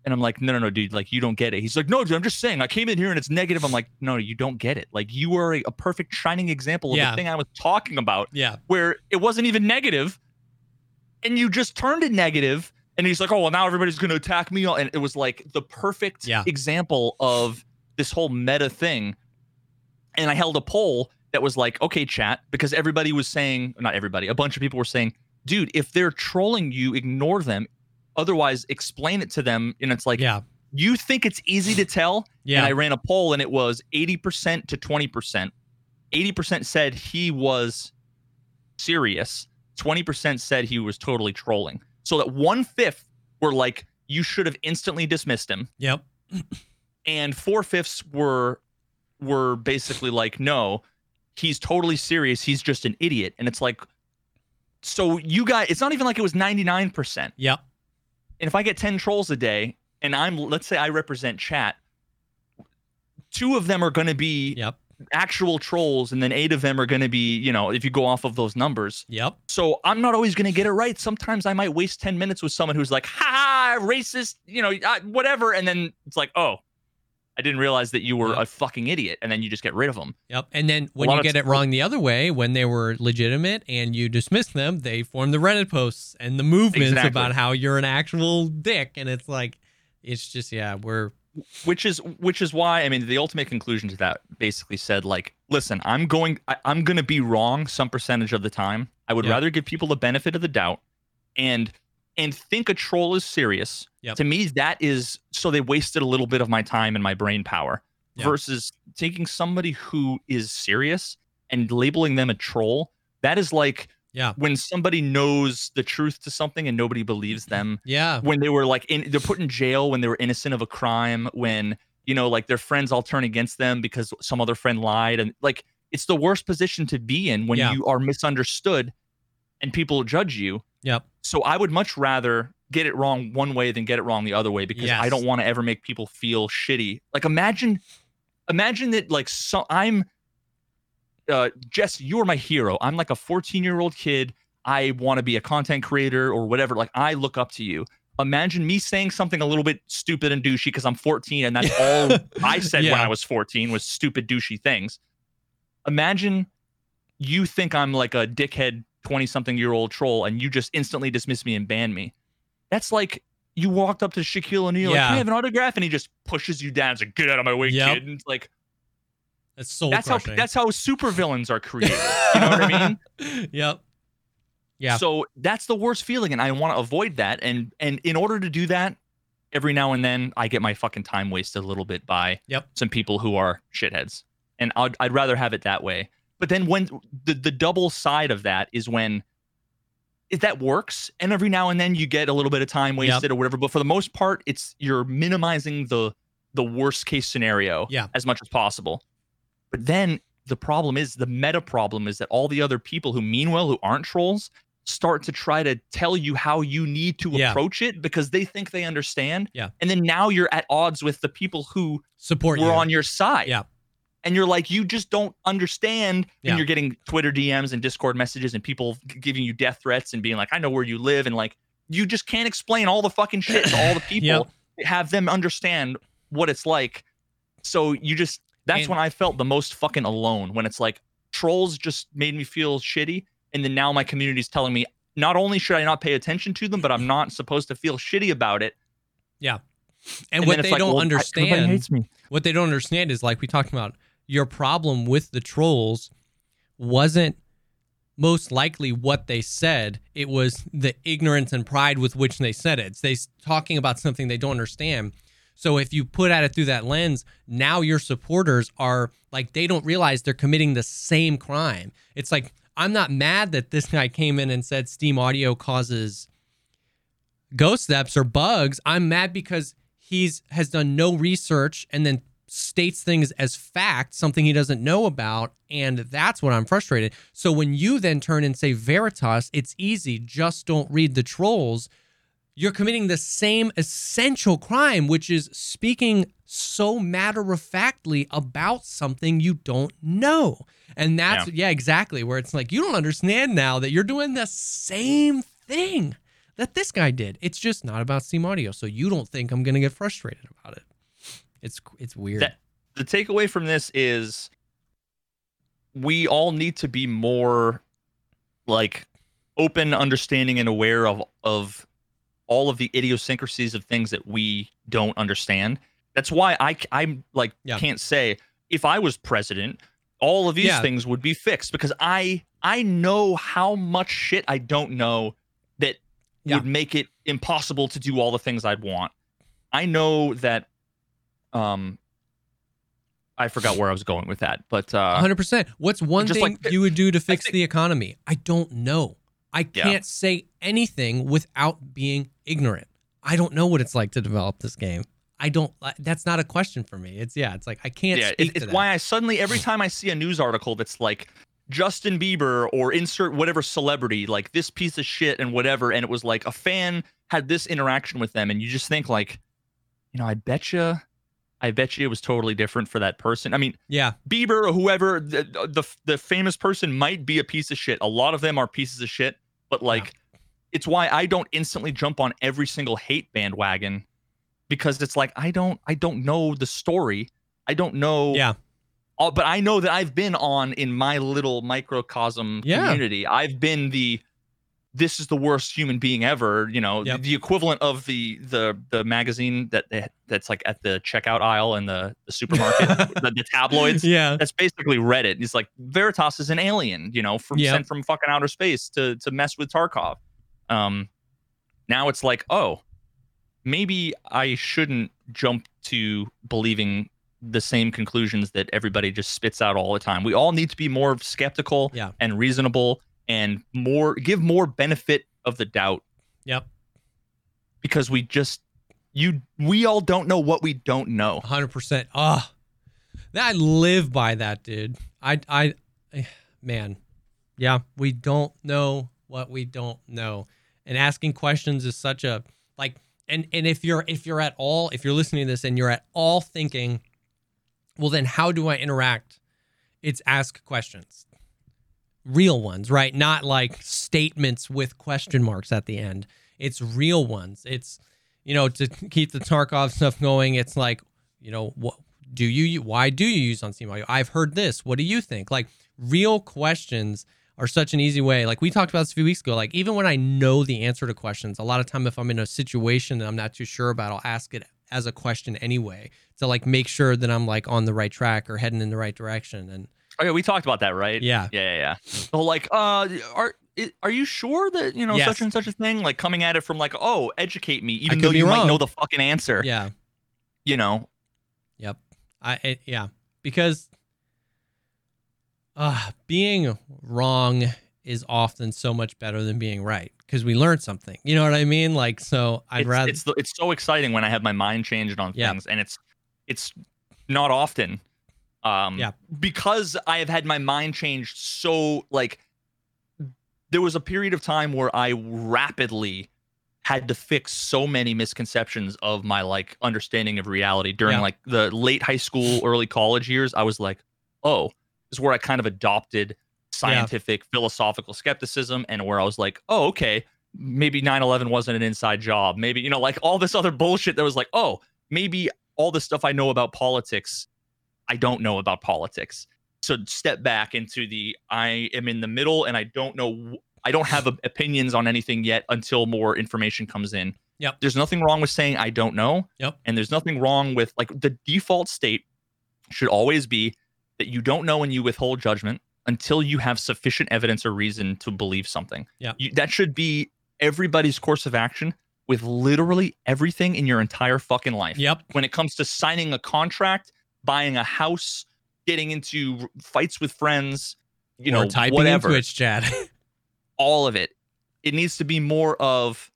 and I'm like, no, no, no, dude, like you don't get it. He's like, no, dude, I'm just saying, I came in here and it's negative. I'm like, no, you don't get it. Like you are a, a perfect shining example of Yeah. the thing I was talking about, yeah. where it wasn't even negative, and you just turned it negative. And he's like, oh, well, now everybody's going to attack me. And it was like the perfect Yeah. example of this whole meta thing. And I held a poll that was like, okay, chat, because everybody was saying, not everybody, a bunch of people were saying, dude, if they're trolling you, ignore them. Otherwise, explain it to them. And it's like, yeah. you think it's easy to tell? Yeah. And I ran a poll and it was 80% to 20%. 80% said he was serious. 20% said he was totally trolling. So that one fifth were like, you should have instantly dismissed him. Yep. And four fifths were were basically like, no, he's totally serious. He's just an idiot. And it's like, so you guys, it's not even like it was 99%. Yep. And if I get 10 trolls a day and I'm, let's say I represent chat, two of them are going to be Yep. actual trolls and then eight of them are going to be, you know, if you go off of those numbers. Yep. So I'm not always going to get it right. Sometimes I might waste 10 minutes with someone who's like, ha, ha racist, you know, whatever. And then it's like, oh, I didn't realize that you were Yeah. a fucking idiot. And then you just get rid of them. Yep. And then when you get it wrong the other way, when they were legitimate and you dismiss them, they form the Reddit posts and the movements Exactly. about how you're an actual dick. And it's like, it's just, yeah, we're, which is which is why I mean the ultimate conclusion to that basically said like listen I'm going I, I'm going to be wrong some percentage of the time I would Yeah. rather give people the benefit of the doubt and and think a troll is serious Yep. to me that is so they wasted a little bit of my time and my brain power Yeah. versus taking somebody who is serious and labeling them a troll that is like yeah. when somebody knows the truth to something and nobody believes them Yeah. when they were like in they're put in jail when they were innocent of a crime when you know like their friends all turn against them because some other friend lied and like it's the worst position to be in when Yeah. you are misunderstood and people judge you Yep. so i would much rather get it wrong one way than get it wrong the other way because i don't want to ever make people feel shitty. Like imagine imagine that like so i'm uh jess you're my hero. I'm like a 14 year old kid. I want to be a content creator or whatever. Like i look up to you. Imagine me saying something a little bit stupid and douchey because i'm 14 and that's all i said when i was 14 was stupid douchey things. Imagine you think i'm like a dickhead 20 something year old troll and you just instantly dismiss me and ban me that's like you walked up to Shaquille O'Neal, like, Yeah. can I have an autograph? And he just pushes you down. It's like, get out of my way, Yep. kid. And it's like, That's so that's how that's how supervillains are created. You know what I mean? yep. Yeah. So that's the worst feeling, and I want to avoid that. And and in order to do that, every now and then I get my fucking time wasted a little bit by Yep. some people who are shitheads, and I'd I'd rather have it that way. But then when the the double side of that is when if that works, and every now and then you get a little bit of time wasted or whatever. But for the most part, it's you're minimizing the the worst case scenario Yeah. as much as possible. But then the problem is the meta problem is that all the other people who mean well, who aren't trolls, start to try to tell you how you need to Yeah. approach it because they think they understand. Yeah. And then now you're at odds with the people who Support were you. on your side. Yeah. And you're like, you just don't understand. Yeah. And you're getting Twitter DMs and Discord messages and people giving you death threats and being like, I know where you live. And like, you just can't explain all the fucking shit to all the people, have them understand what it's like. So you just, that's And- when I felt the most fucking alone when it's like trolls just made me feel shitty. And then now my community's telling me, not only should I not pay attention to them, but I'm not supposed to feel shitty about it. and, And what they like, don't well, I- understand, hates me. what they don't understand is like we talked about, your problem with the trolls wasn't most likely what they said. It was the ignorance and pride with which they said it. It's they talking about something they don't understand. So if you put at it through that lens, now your supporters are like they don't realize they're committing the same crime. It's like I'm not mad that this guy came in and said Steam Audio causes ghost steps or bugs. I'm mad because he's has done no research and then states things as fact, something he doesn't know about, and that's what I'm frustrated. So when you then turn and say Veritas, it's easy, just don't read the trolls. You're committing the same essential crime, which is speaking so matter of factly about something you don't know. And that's, yeah. yeah, exactly, where it's like, you don't understand now that you're doing the same thing that this guy did. It's just not about Steam Audio. So you don't think I'm going to get frustrated about it. It's it's weird. That, the takeaway from this is we all need to be more like open, understanding, and aware of of all of the idiosyncrasies of things that we don't understand. That's why I I'm like yeah. can't say if I was president, all of these yeah. things would be fixed because I I know how much shit I don't know that yeah. would make it impossible to do all the things I'd want. I know that um I forgot where I was going with that, but uh 100%. What's one thing like, you would do to fix think, the economy? I don't know. I can't yeah. say anything without being ignorant. I don't know what it's like to develop this game. I don't. That's not a question for me. It's yeah. It's like I can't. Yeah, it's that. why I suddenly every time I see a news article that's like Justin Bieber or insert whatever celebrity like this piece of shit and whatever, and it was like a fan had this interaction with them, and you just think like, you know, I bet you I bet you it was totally different for that person. I mean, yeah, Bieber or whoever the, the the famous person might be a piece of shit. A lot of them are pieces of shit, but like yeah. it's why I don't instantly jump on every single hate bandwagon because it's like I don't I don't know the story. I don't know Yeah. All, but I know that I've been on in my little microcosm yeah. community. I've been the this is the worst human being ever you know yep. the, equivalent of the the the magazine that that's like at the checkout aisle in the, the supermarket the, the, tabloids yeah that's basically reddit it's like veritas is an alien you know from yep. sent from fucking outer space to to mess with tarkov um now it's like oh maybe i shouldn't jump to believing the same conclusions that everybody just spits out all the time we all need to be more skeptical yeah. and reasonable and more give more benefit of the doubt. Yep. Because we just you we all don't know what we don't know. 100%. Ah. Oh, I live by that, dude. I I man. Yeah, we don't know what we don't know. And asking questions is such a like and and if you're if you're at all if you're listening to this and you're at all thinking well then how do I interact? It's ask questions real ones, right? Not like statements with question marks at the end. It's real ones. It's you know to keep the Tarkov stuff going. It's like you know what do you why do you use on Steam I've heard this. What do you think? Like real questions are such an easy way. Like we talked about this a few weeks ago. Like even when I know the answer to questions, a lot of time if I'm in a situation that I'm not too sure about, I'll ask it as a question anyway to like make sure that I'm like on the right track or heading in the right direction. And Yeah, we talked about that, right? Yeah, yeah, yeah. yeah. So like, uh, are are you sure that you know yes. such and such a thing? Like coming at it from like, oh, educate me, even though you wrong. might know the fucking answer. Yeah, you know. Yep. I it, yeah because uh being wrong is often so much better than being right because we learned something. You know what I mean? Like so, I'd it's, rather. It's it's so exciting when I have my mind changed on things, and it's it's not often um, yeah. Because I have had my mind changed so like there was a period of time where I rapidly had to fix so many misconceptions of my like understanding of reality during yeah. like the late high school, early college years. I was like, oh, this is where I kind of adopted scientific yeah. philosophical skepticism and where I was like, oh, okay, maybe 9-11 wasn't an inside job. Maybe, you know, like all this other bullshit that was like, oh, maybe all the stuff I know about politics I don't know about politics. So step back into the I am in the middle and I don't know I don't have opinions on anything yet until more information comes in. Yep. There's nothing wrong with saying I don't know. Yep. And there's nothing wrong with like the default state should always be that you don't know and you withhold judgment until you have sufficient evidence or reason to believe something. Yeah. that should be everybody's course of action with literally everything in your entire fucking life. Yep. When it comes to signing a contract, buying a house, getting into fights with friends, you or know, typing whatever. in Twitch chat. all of it. It needs to be more of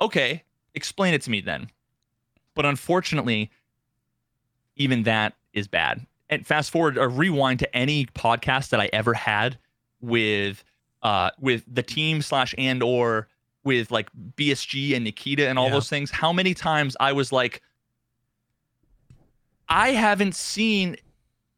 okay, explain it to me then. But unfortunately, even that is bad. And fast forward or rewind to any podcast that I ever had with uh with the team slash and or with like BSG and Nikita and all Yeah. those things. How many times I was like, I haven't seen,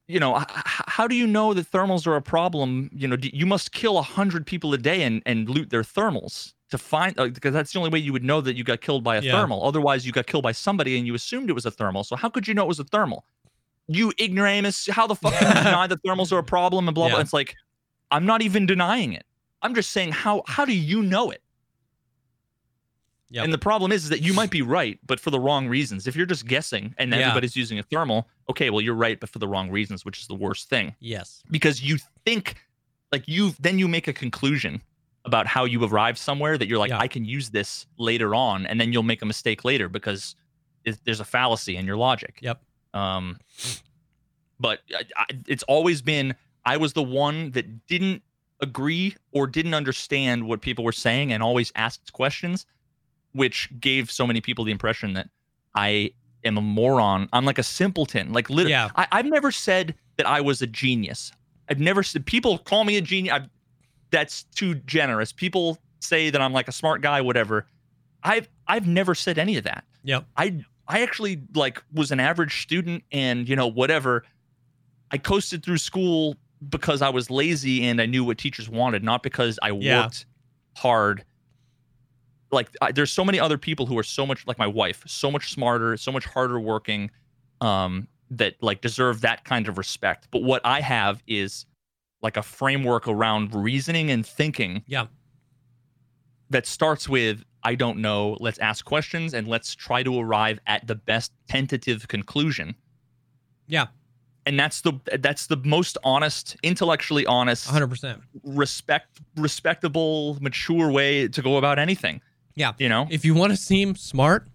you know, how do you know that thermals are a problem? You know, you must kill a hundred people a day and and loot their thermals to find uh, because that's the only way you would know that you got killed by a Yeah. thermal. Otherwise, you got killed by somebody and you assumed it was a thermal. So how could you know it was a thermal? You ignoramus! How the fuck can you deny that thermals are a problem and blah blah? Yeah. It's like I'm not even denying it. I'm just saying how how do you know it? Yep. And the problem is, is that you might be right, but for the wrong reasons. If you're just guessing and Yeah. everybody's using a thermal, okay, well you're right, but for the wrong reasons, which is the worst thing Yes. because you think like you then you make a conclusion about how you arrived somewhere that you're like Yeah. I can use this later on, and then you'll make a mistake later because it, there's a fallacy in your logic. Yep. Um, but I, I, it's always been I was the one that didn't agree or didn't understand what people were saying and always asked questions, which gave so many people the impression that I am a moron. I'm like a simpleton. Like literally, Yeah. I, I've never said that I was a genius. I've never said people call me a genius. I've, that's too generous. People say that I'm like a smart guy, whatever. I've I've never said any of that. Yep. I I actually like was an average student and you know whatever. I coasted through school because I was lazy and I knew what teachers wanted, not because I Yeah. worked hard. Like I, there's so many other people who are so much like my wife, so much smarter, so much harder working, um, that like deserve that kind of respect. But what I have is like a framework around reasoning and thinking Yeah. that starts with I don't know, let's ask questions and let's try to arrive at the best tentative conclusion. Yeah. And that's the that's the most honest, intellectually honest, 100%. respect respectable, mature way to go about anything. Yeah. You know? If you want to seem smart,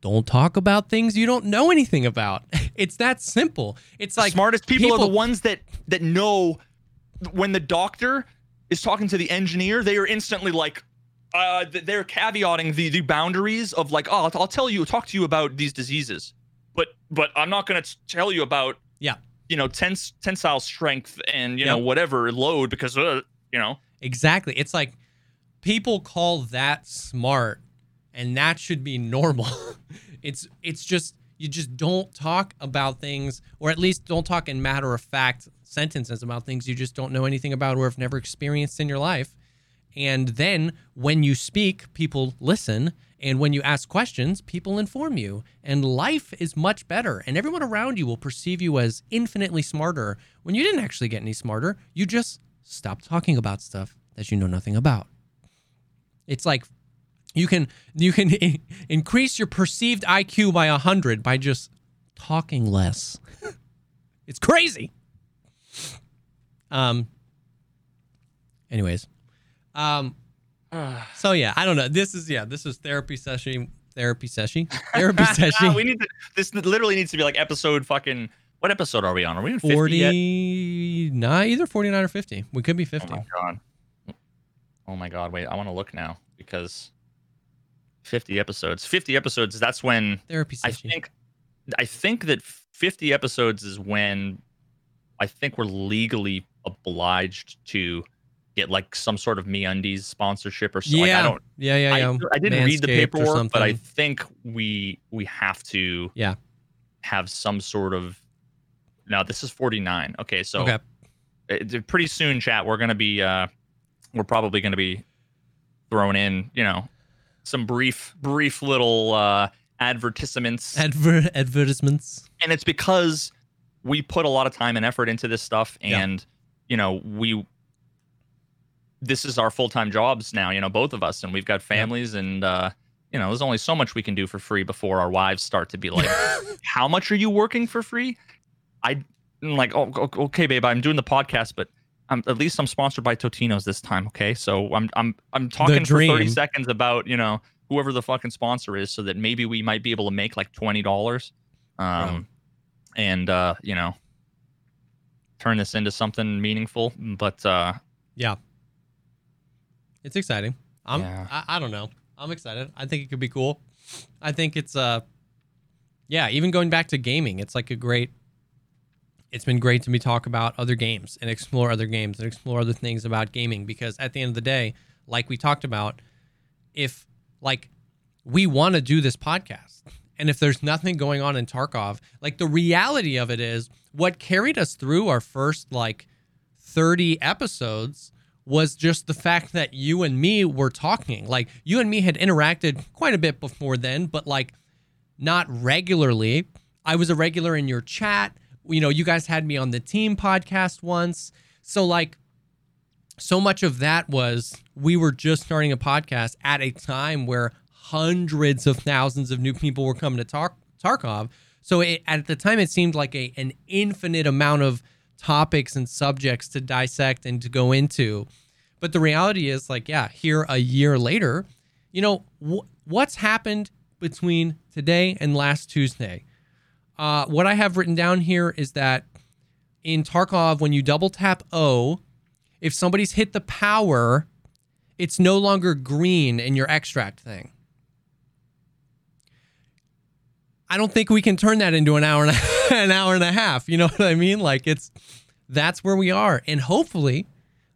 don't talk about things you don't know anything about. It's that simple. It's like smartest people, are the ones that that know when the doctor is talking to the engineer, they are instantly like uh they're caveating the the boundaries of like, oh, I'll, I'll tell you, talk to you about these diseases, but but I'm not going to tell you about Yeah. you know, tens, tensile strength and you know whatever load because uh, you know Exactly. It's like people call that smart and that should be normal. it's it's just you just don't talk about things or at least don't talk in matter of fact sentences about things you just don't know anything about or have never experienced in your life. And then when you speak, people listen. And when you ask questions, people inform you. And life is much better. And everyone around you will perceive you as infinitely smarter when you didn't actually get any smarter. You just stopped talking about stuff that you know nothing about. It's like you can you can increase your perceived IQ by 100 by just talking less. it's crazy. Um anyways. Um so yeah, I don't know. This is yeah, this is therapy session therapy session. Therapy session. we need to. This literally needs to be like episode fucking. What episode are we on? Are we on 50 yet? 49 either 49 or 50. We could be 50. Oh my god. Oh my god, wait, I want to look now because 50 episodes. 50 episodes, that's when therapy I think I think that 50 episodes is when I think we're legally obliged to get like some sort of MeUndies sponsorship or something. yeah. Like, I don't yeah, yeah, I, yeah. I didn't read the Manscaped or paperwork, but I think we we have to Yeah. have some sort of now this is 49. Okay, so okay. it- pretty soon chat we're gonna be uh we're probably gonna be throwing in you know some brief brief little uh advertisements Adver- advertisements. and it's because we put a lot of time and effort into this stuff Yeah. and you know we this is our full-time jobs now you know both of us and we've got families and uh you know there's only so much we can do for free before our wives start to be like how much are you working for free i I'm like oh okay babe i'm doing the podcast but I'm, at least i'm sponsored by totino's this time okay so i'm i'm i'm talking for 30 seconds about you know whoever the fucking sponsor is so that maybe we might be able to make like $20 um and uh you know turn this into something meaningful but uh Yeah. It's exciting. I'm Yeah. I, I don't know. I'm excited. I think it could be cool. I think it's uh yeah, even going back to gaming, it's like a great it's been great to me talk about other games and explore other games and explore other things about gaming because at the end of the day, like we talked about, if like we want to do this podcast and if there's nothing going on in Tarkov, like the reality of it is what carried us through our first like 30 episodes was just the fact that you and me were talking. Like you and me had interacted quite a bit before then, but like not regularly. I was a regular in your chat. You know, you guys had me on the team podcast once. So like so much of that was we were just starting a podcast at a time where hundreds of thousands of new people were coming to Tar- Tarkov. So it, at the time, it seemed like a an infinite amount of topics and subjects to dissect and to go into. But the reality is, like, yeah, here a year later, you know, wh- what's happened between today and last Tuesday? Uh, what I have written down here is that in Tarkov, when you double tap O, if somebody's hit the power, it's no longer green in your extract thing. I don't think we can turn that into an hour and a, an hour and a half. You know what I mean? Like it's that's where we are, and hopefully,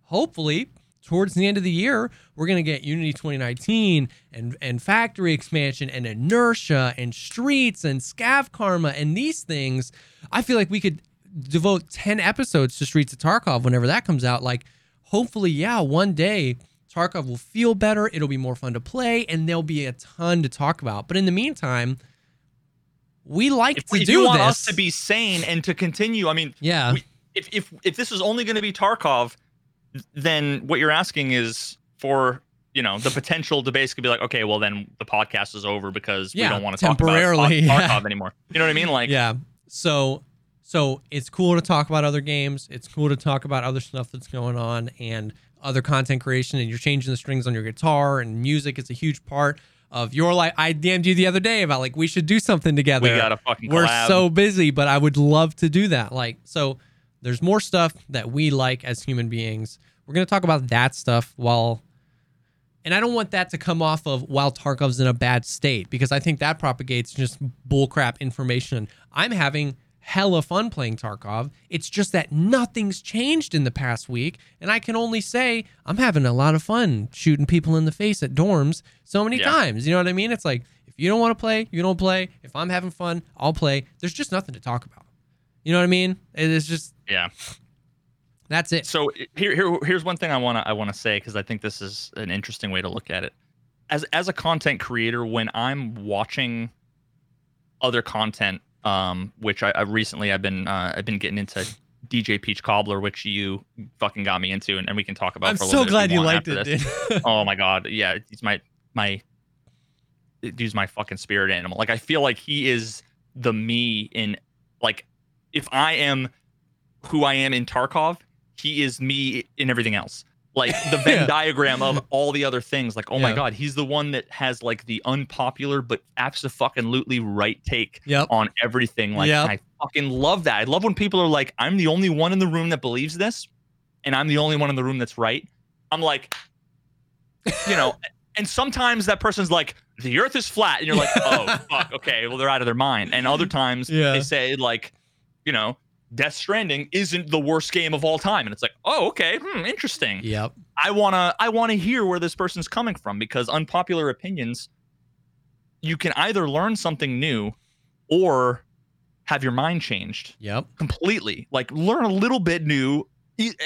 hopefully towards the end of the year, we're gonna get Unity 2019 and and factory expansion and inertia and streets and scav karma and these things. I feel like we could devote 10 episodes to Streets of Tarkov whenever that comes out. Like, hopefully, yeah, one day Tarkov will feel better. It'll be more fun to play, and there'll be a ton to talk about. But in the meantime, we like if, to if do you want this. us to be sane and to continue, I mean, yeah, we- if if if this is only going to be Tarkov, then what you're asking is for you know the potential to basically be like, okay, well then the podcast is over because Yeah, we don't want to talk about yeah. Anymore. You know what I mean? Like, yeah. So, so it's cool to talk about other games. It's cool to talk about other stuff that's going on and other content creation. And you're changing the strings on your guitar and music is a huge part of your life. I DM'd you the other day about like we should do something together. we got a fucking We're so busy, but I would love to do that. Like, so there's more stuff that we like as human beings. We're gonna talk about that stuff while, and I don't want that to come off of while Tarkov's in a bad state because I think that propagates just bullcrap information. I'm having hella fun playing Tarkov. It's just that nothing's changed in the past week, and I can only say I'm having a lot of fun shooting people in the face at dorms so many Yeah. times. You know what I mean? It's like if you don't want to play, you don't play. If I'm having fun, I'll play. There's just nothing to talk about. You know what I mean? It is just yeah. that's it. So here, here here's one thing I want to I want to say because I think this is an interesting way to look at it. As as a content creator, when I'm watching other content, um, which I, I recently I've been uh, I've been getting into DJ Peach Cobbler, which you fucking got me into, and, and we can talk about. I'm for a so little bit if glad you want liked it, dude. oh my god, yeah, he's my my dude's my fucking spirit animal. Like I feel like he is the me in like if I am who I am in Tarkov, he is me in everything else. Like the Venn Yeah. diagram of all the other things. Like, oh my god, he's the one that has like the unpopular but absolutely right take Yep. on everything. Like Yep. I fucking love that. I love when people are like, I'm the only one in the room that believes this, and I'm the only one in the room that's right. I'm like, you know, and sometimes that person's like, the earth is flat, and you're like, oh fuck, okay, well they're out of their mind. And other times Yeah. they say like, you know, Death Stranding isn't the worst game of all time, and it's like, oh okay, hmm, interesting. Yep. I wanna I wanna hear where this person's coming from because unpopular opinions, you can either learn something new, or have your mind changed Yep. completely. Like learn a little bit new,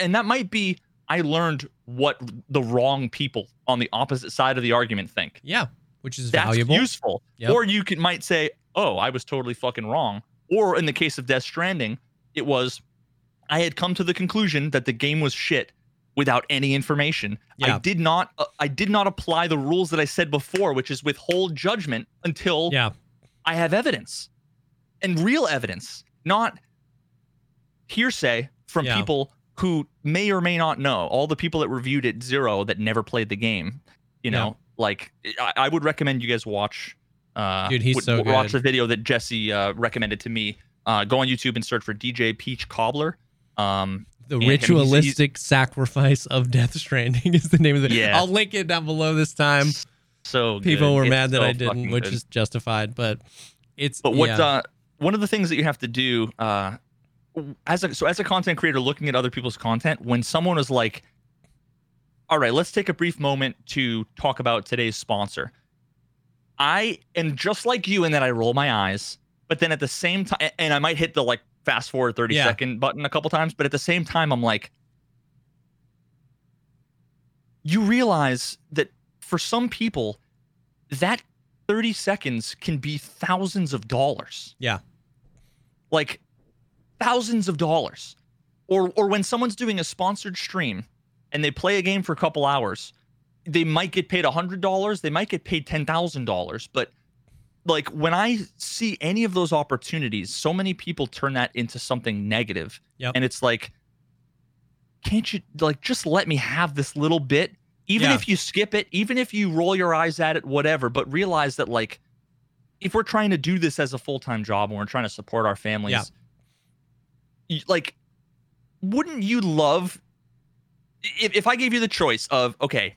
and that might be I learned what the wrong people on the opposite side of the argument think. Yeah. Which is That's valuable. useful. Yep. Or you could might say, "Oh, I was totally fucking wrong." Or in the case of Death Stranding, it was I had come to the conclusion that the game was shit without any information. Yeah. I did not uh, I did not apply the rules that I said before, which is withhold judgment until yeah. I have evidence and real evidence, not hearsay from Yeah. people who may or may not know. All the people that reviewed it zero that never played the game. You know, like I, I would recommend you guys watch. Uh, Dude, he's would- so Watch the video that Jesse uh, recommended to me. Uh, go on YouTube and search for DJ Peach Cobbler. Um, The And he's- he's- ritualistic sacrifice of Death Stranding is the name of it. Yeah. I'll link it down below this time. so People good. were It's mad that so I didn't, which good. is justified. But it's But what yeah. uh, one of the things that you have to do uh, as a so as a content creator looking at other people's content, when someone is like, "All right, let's take a brief moment to talk about today's sponsor," I am just like you in that I roll my eyes, but then at the same time, and I might hit the like fast forward thirty second Yeah. button a couple times, but at the same time, I'm like, you realize that for some people, that 30 seconds can be thousands of dollars. Yeah. Like thousands of dollars. Or or when someone's doing a sponsored stream and they play a game for a couple hours, they might get paid $100, they might get paid $10,000, but like when I see any of those opportunities, so many people turn that into something negative. Yep. And it's like can't you like just let me have this little bit even Yeah. if you skip it even if you roll your eyes at it whatever but realize that like if we're trying to do this as a full-time job and we're trying to support our families y- like wouldn't you love if, if i gave you the choice of okay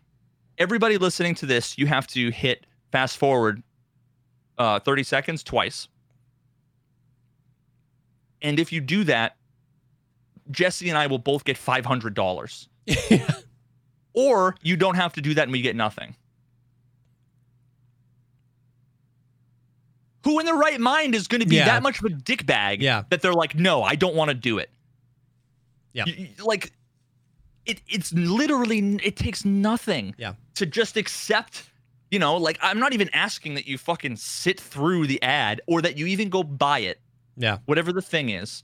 everybody listening to this you have to hit fast forward uh 30 seconds twice and if you do that jesse and i will both get $500 Yeah. or you don't have to do that and we get nothing. Who in their right mind is going to be Yeah. that much of a dick bag Yeah. that they're like, no, I don't want to do it. Yeah. Y- Like, it, it's literally, it takes nothing Yeah. to just accept, you know, like, I'm not even asking that you fucking sit through the ad or that you even go buy it yeah. whatever the thing is.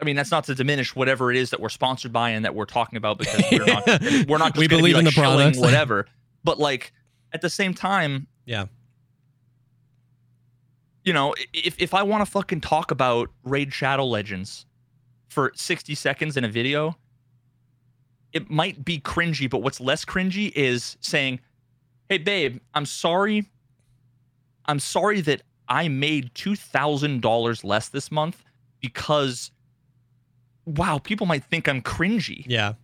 I mean, that's not to diminish whatever it is that we're sponsored by and that we're talking about because we're not we're not just We believe be, in like, the products. whatever. But like at the same time, Yeah. you know, if if I want to fucking talk about Raid Shadow Legends for 60 seconds in a video, it might be cringy, but what's less cringy is saying, "Hey babe, I'm sorry. I'm sorry that I made $2,000 less this month because wow, people might think I'm cringy." Yeah.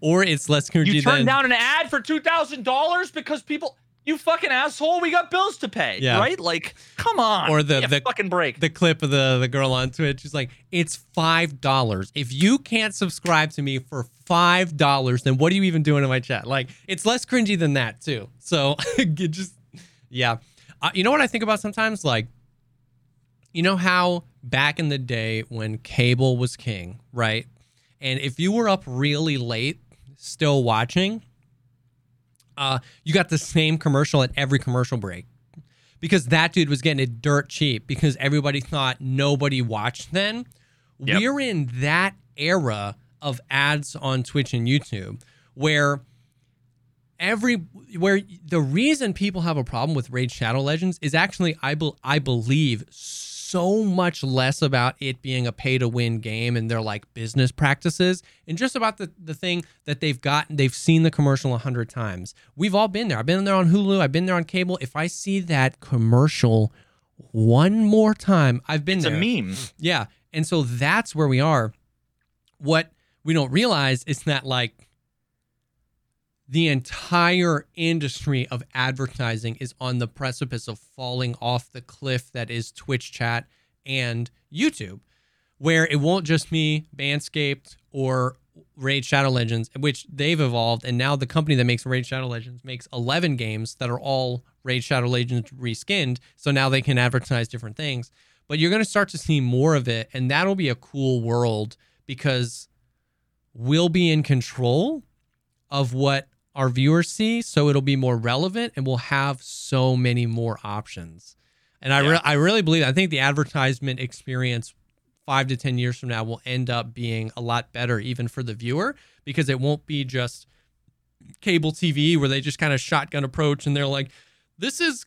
Or it's less cringy You turned than down an ad for $2,000 because people you fucking asshole, we got bills to pay, Yeah. right? Like, come on. Or the- Give me a the- fucking break. the clip of the the girl on Twitch. She's like, "It's five dollars. If you can't subscribe to me for five dollars, then what are you even doing in my chat?" Like, it's less cringy than that too. So, it just yeah. Uh, you know what I think about sometimes? Like, you know how back in the day when cable was king, right? And if you were up really late still watching, uh, you got the same commercial at every commercial break because that dude was getting it dirt cheap because everybody thought nobody watched then. Yep. We're in that era of ads on Twitch and YouTube where every where the reason people have a problem with Raid Shadow Legends is actually I bel I believe so much less about it being a pay to win game and their like business practices and just about the the thing that they've gotten they've seen the commercial a hundred times. We've all been there. I've been there on Hulu. I've been there on cable. If I see that commercial one more time, I've been it's there. a meme. Yeah. And so that's where we are. What we don't realize is that, like, the entire industry of advertising is on the precipice of falling off the cliff that is Twitch chat and YouTube, where it won't just be Manscaped or Raid Shadow Legends, which they've evolved. And now the company that makes Raid Shadow Legends makes 11 games that are all Raid Shadow Legends reskinned. So now they can advertise different things. But you're going to start to see more of it. And that'll be a cool world because we'll be in control of what our viewers see. So it'll be more relevant and we'll have so many more options. And I, re- I really believe, I think the advertisement experience five to 10 years from now will end up being a lot better, even for the viewer, because it won't be just cable TV where they just kind of shotgun approach and they're like, this is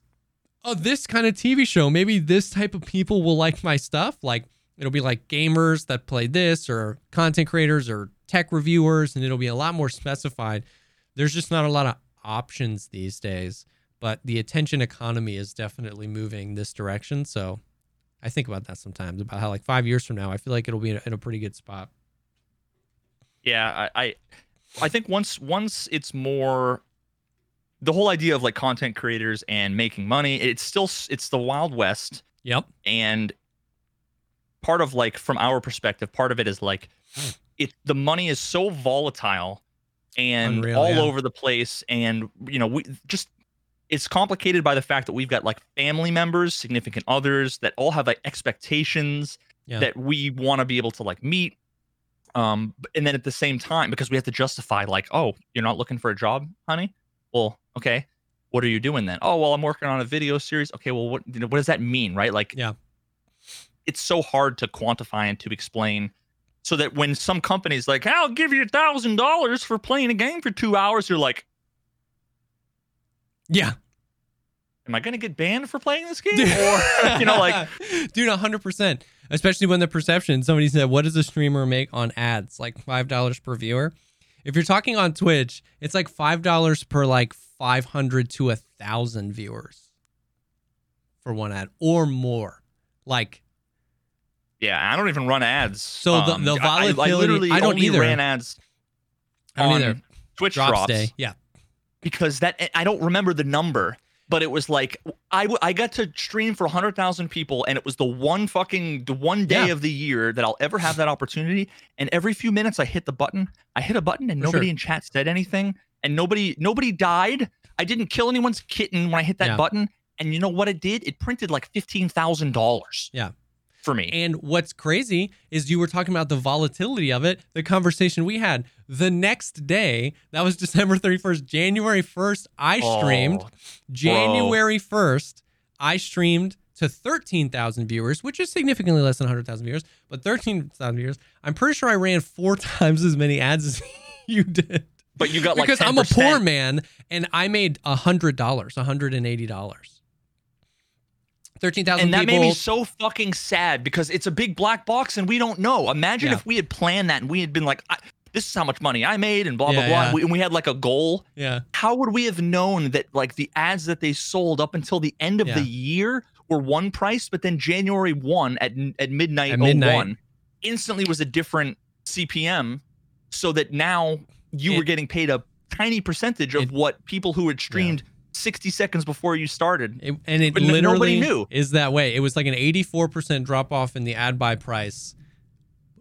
a, this kind of TV show. Maybe this type of people will like my stuff. Like it'll be like gamers that play this or content creators or tech reviewers, and it'll be a lot more specified. There's just not a lot of options these days, but the attention economy is definitely moving this direction. So I think about that sometimes about how like five years from now, I feel like it'll be in a, in a pretty good spot. Yeah, I, I I think once once it's more the whole idea of like content creators and making money, it's still it's the wild west Yep. and part of like from our perspective part of it is like hmm. it the money is so volatile and Unreal, all yeah. over the place and you know we just it's complicated by the fact that we've got like family members significant others that all have like expectations Yeah. that we want to be able to like meet. Um and then at the same time because we have to justify like oh you're not looking for a job honey? Well okay. What are you doing then? Oh well i'm working on a video series. Okay well what you know, what does that mean? Right? Like Yeah. it's so hard to quantify and to explain so that when some companies like i'll give you a thousand dollars for playing a game for two hours you're like Yeah. am i going to get banned for playing this game? Or you know like dude 100% especially when the perception somebody said what does a streamer make on ads? Like five dollars per viewer. If you're talking on twitch it's like five dollars per like 500 to a thousand viewers for one ad or more. Like yeah i don't even run ads So the- um, the I- I, I literally I don't only either. ran ads i don't on either twitch drops, drops, day yeah because that I don't remember the number, but it was like I, w- I got to stream for 100,000 people and it was the one fucking the one day Yeah. of the year that I'll ever have that opportunity and every few minutes I hit the button I hit a button and For nobody sure. in chat said anything and nobody nobody died I didn't kill anyone's kitten when I hit that Yeah. button and you know what it did it printed like $15,000 Yeah. For me And what's crazy is you were talking about the volatility of it, the conversation we had. The next day, that was December 31st, January 1st, I oh, streamed. Oh, January 1st, I streamed to 13,000 viewers, which is significantly less than 100,000 viewers, but 13,000 viewers. I'm pretty sure I ran four times as many ads as you did. but you got like because I'm a poor man and I made $100, $180. 13,000 and that people. made me so fucking sad because it's a big black box and we don't know. Imagine Yeah. if we had planned that and we had been like, "This is how much money I made," and blah blah Yeah, blah, yeah. and we, and we had like a goal. yeah. How would we have known that like the ads that they sold up until the end of the year were one price, but then January one at at midnight At oh midnight. one instantly was a different CPM, so that now you It- were getting paid a tiny percentage of It- what people who had streamed 60 seconds before you started. It, and it But literally nobody knew. is that way. It was like an 84% drop off in the ad buy price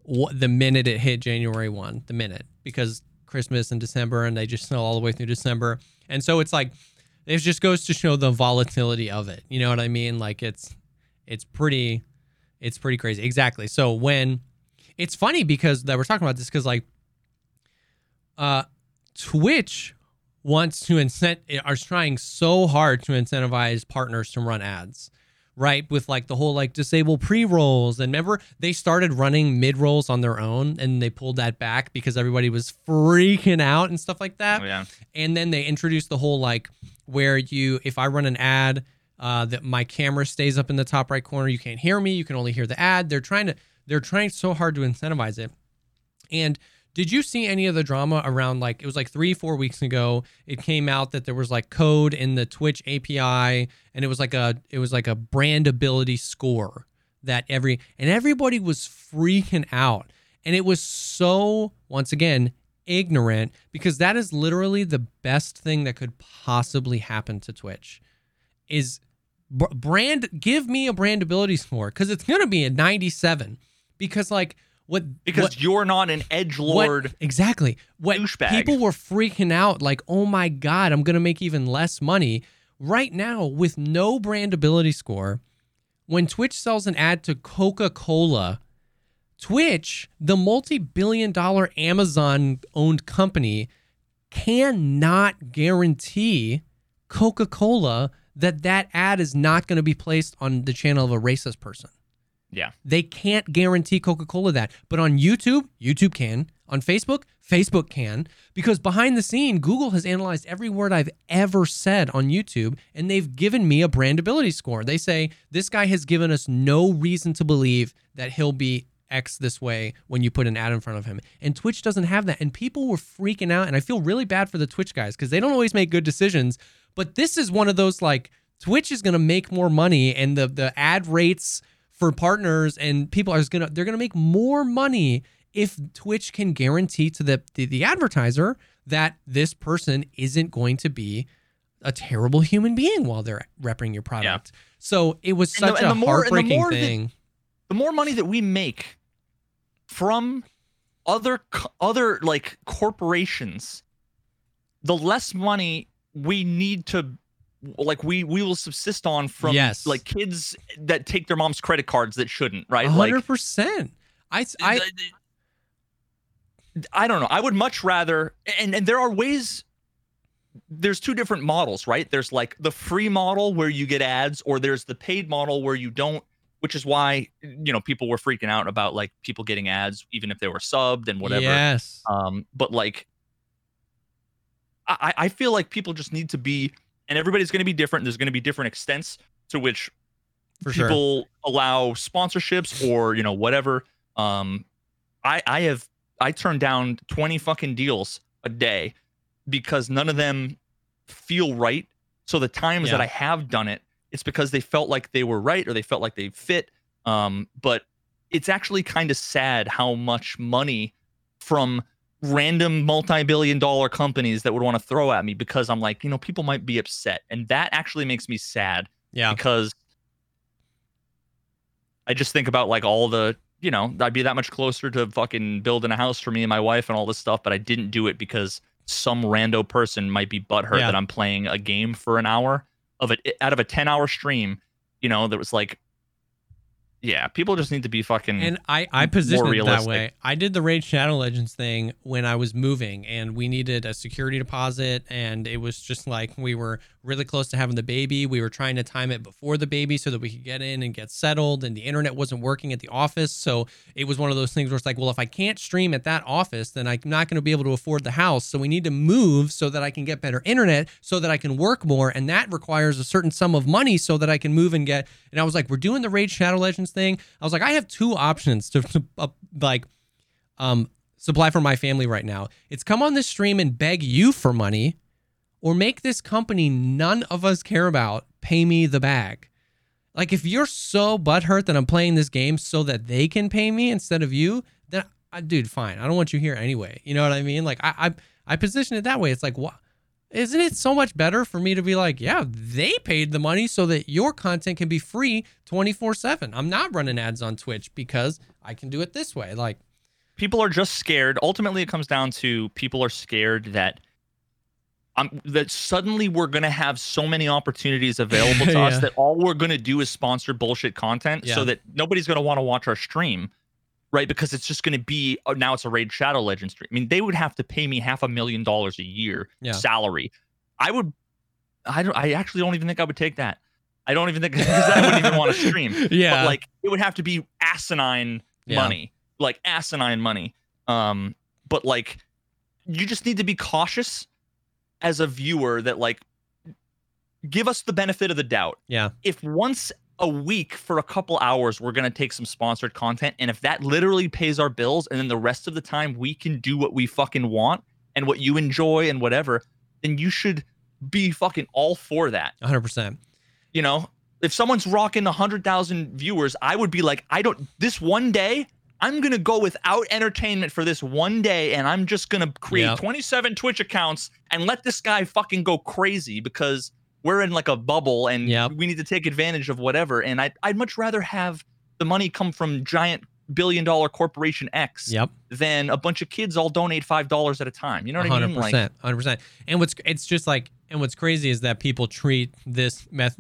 the minute it hit January 1, the minute, because Christmas and December, and they just sell all the way through December. And so it's like, it just goes to show the volatility of it. You know what I mean? Like it's, it's pretty, it's pretty crazy. Exactly. So when, it's funny because that we're talking about this because like, uh, Twitch wants to incent are trying so hard to incentivize partners to run ads right? With like the whole like disable pre-rolls and remember they started running mid-rolls on their own and they pulled that back because everybody was freaking out and stuff like that. Oh, yeah. and then they introduced the whole like where you if i run an ad uh, that my camera stays up in the top right corner you can't hear me you can only hear the ad. They're trying to they're trying so hard to incentivize it. And did you see any of the drama around like it was like three four weeks ago it came out that there was like code in the twitch api and it was like a it was like a brand ability score that every and everybody was freaking out. And it was so once again ignorant because that is literally the best thing that could possibly happen to twitch is brand give me a brand ability score because it's going to be a 97 because like what Because what, you're not an edge lord. exactly what douchebag. people were freaking out like oh my god i'm going to make even less money right now with no brand ability score when twitch sells an ad to coca-cola twitch the multi-billion dollar amazon owned company cannot guarantee coca-cola that that ad is not going to be placed on the channel of a racist person Yeah. they can't guarantee Coca Cola that. But on YouTube, YouTube can. On Facebook, Facebook can. Because behind the scene, Google has analyzed every word I've ever said on YouTube and they've given me a brandability score. They say this guy has given us no reason to believe that he'll be X this way when you put an ad in front of him. And Twitch doesn't have that. And people were freaking out. And I feel really bad for the Twitch guys because they don't always make good decisions. But this is one of those like, Twitch is going to make more money and the, the ad rates for partners and people are going to, they're going to make more money if Twitch can guarantee to the, the, the advertiser that this person isn't going to be a terrible human being while they're repping your product. So it was the- such and a the more- the heartbreaking that- thing. the more money that we make from other other like corporations the less money we need to like we we will subsist on from Yes. like kids that take their mom's credit cards that shouldn't right hundred percent. I I I don't know. I would much rather and and there are ways there's two different models, right? There's like the free model where you get ads or there's the paid model where you don't, which is why you know people were freaking out about like people getting ads even if they were subbed and whatever. Yes. Um but like I I feel like people just need to be and everybody's going to be different. There's going to be different extents to which For sure. people allow sponsorships or you know whatever um i i have i turned down 20 fucking deals a day because none of them feel right so the times that i have done it it's because they felt like they were right or they felt like they fit um but it's actually kind of sad how much money from random multi-billion dollar companies that would want to throw at me because i'm like you know people might be upset and that actually makes me sad Yeah. because I just think about like all the, you know, I'd be that much closer to fucking building a house for me and my wife and all this stuff, but I didn't do it because some rando person might be butthurt Yeah. that I'm playing a game for an hour of it out of a 10 hour stream, you know, that was like, yeah, people just need to be fucking. And I, I positioned it that way. I did the Raid Shadow Legends thing when I was moving, and we needed a security deposit, and it was just like we were really close to having the baby. We were trying to time it before the baby so that we could get in and get settled, and the internet wasn't working at the office. So it was one of those things where it's like, well, if I can't stream at that office, then I'm not going to be able to afford the house. So we need to move so that I can get better internet, so that I can work more, and that requires a certain sum of money so that I can move and get. And I was like, we're doing the Raid Shadow Legends thing. I was like, I have two options to, to uh, like um supply for my family right now. It's come on this stream and beg you for money or make this company none of us care about pay me the bag. Like if you're so butthurt that I'm playing this game so that they can pay me instead of you, then I, dude, fine. I don't want you here anyway. You know what I mean? Like I I, I position it that way. It's like what isn't it so much better for me to be like, yeah, they paid the money so that your content can be free 24/7. I'm not running ads on Twitch because I can do it this way. Like people are just scared. Ultimately, it comes down to people are scared that um, that suddenly we're gonna have so many opportunities available to Yeah. us that all we're gonna do is sponsor bullshit content, Yeah. so that nobody's gonna want to watch our stream, right? Because it's just gonna be oh, now it's a Raid Shadow Legend stream. I mean, they would have to pay me half a million dollars a year Yeah. salary. I would. I don't. I actually don't even think I would take that. I don't even think because I wouldn't even want to stream yeah. but like it would have to be asinine Yeah. money like asinine money um but like you just need to be cautious as a viewer that like give us the benefit of the doubt yeah. if once a week for a couple hours we're going to take some sponsored content and if that literally pays our bills and then the rest of the time we can do what we fucking want and what you enjoy and whatever then you should be fucking all for that 100%. you know if someone's rocking 100000 viewers i would be like i don't this one day i'm gonna go without entertainment for this one day and i'm just gonna create Yep. 27 twitch accounts and let this guy fucking go crazy because we're in like a bubble and Yep. we need to take advantage of whatever and I'd, I'd much rather have the money come from giant billion dollar corporation x Yep. than a bunch of kids all donate five dollars at a time you know what i mean like 100%. 100%. And what's it's just like and what's crazy is that people treat this meth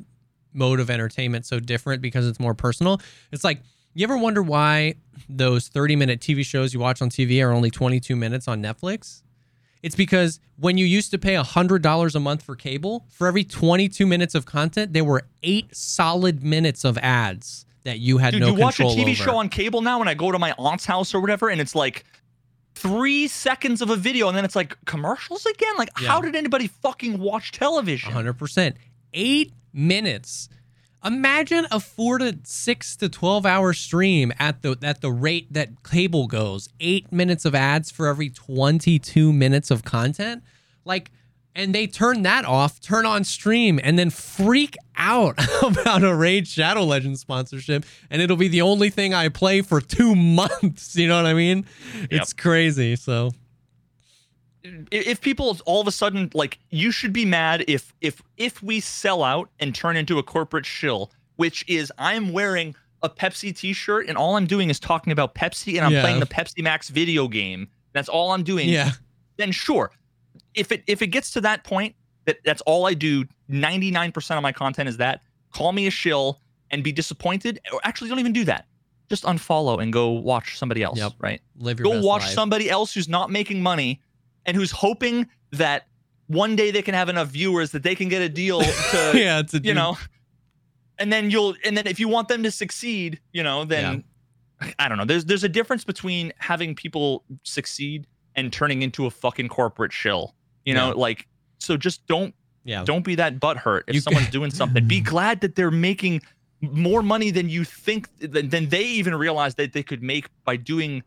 mode of entertainment so different because it's more personal. It's like you ever wonder why those 30 minute TV shows you watch on TV are only 22 minutes on Netflix? It's because when you used to pay $100 a month for cable, for every 22 minutes of content, there were eight solid minutes of ads that you had Dude, no you watch a TV over. show on cable now when I go to my aunt's house or whatever, and it's like three seconds of a video, and then it's like commercials again. Like, Yeah. how did anybody fucking watch television? 100%. Eight minutes. Imagine a four to six to 12 hour stream at the at the rate that cable goes. Eight minutes of ads for every 22 minutes of content. Like, and they turn that off, turn on stream, and then freak out about a Raid Shadow Legends sponsorship. And it'll be the only thing I play for two months. You know what I mean? It's crazy. So if people all of a sudden like you should be mad if if if we sell out and turn into a corporate shill which is i'm wearing a pepsi t-shirt and all i'm doing is talking about pepsi and i'm Yeah. playing the pepsi max video game that's all i'm doing Yeah. then sure if it if it gets to that point that that's all i do 99% of my content is that call me a shill and be disappointed or actually don't even do that just unfollow and go watch somebody else Yep. right Live your go watch life. somebody else who's not making money and who's hoping that one day they can have enough viewers that they can get a deal to yeah, it's a you know and then you'll and then if you want them to succeed you know then i don't know there's there's a difference between having people succeed and turning into a fucking corporate shill you know Yeah. like so just don't yeah. don't be that butthurt if You- someone's doing something be glad that they're making more money than you think than, than they even realize that they could make by doing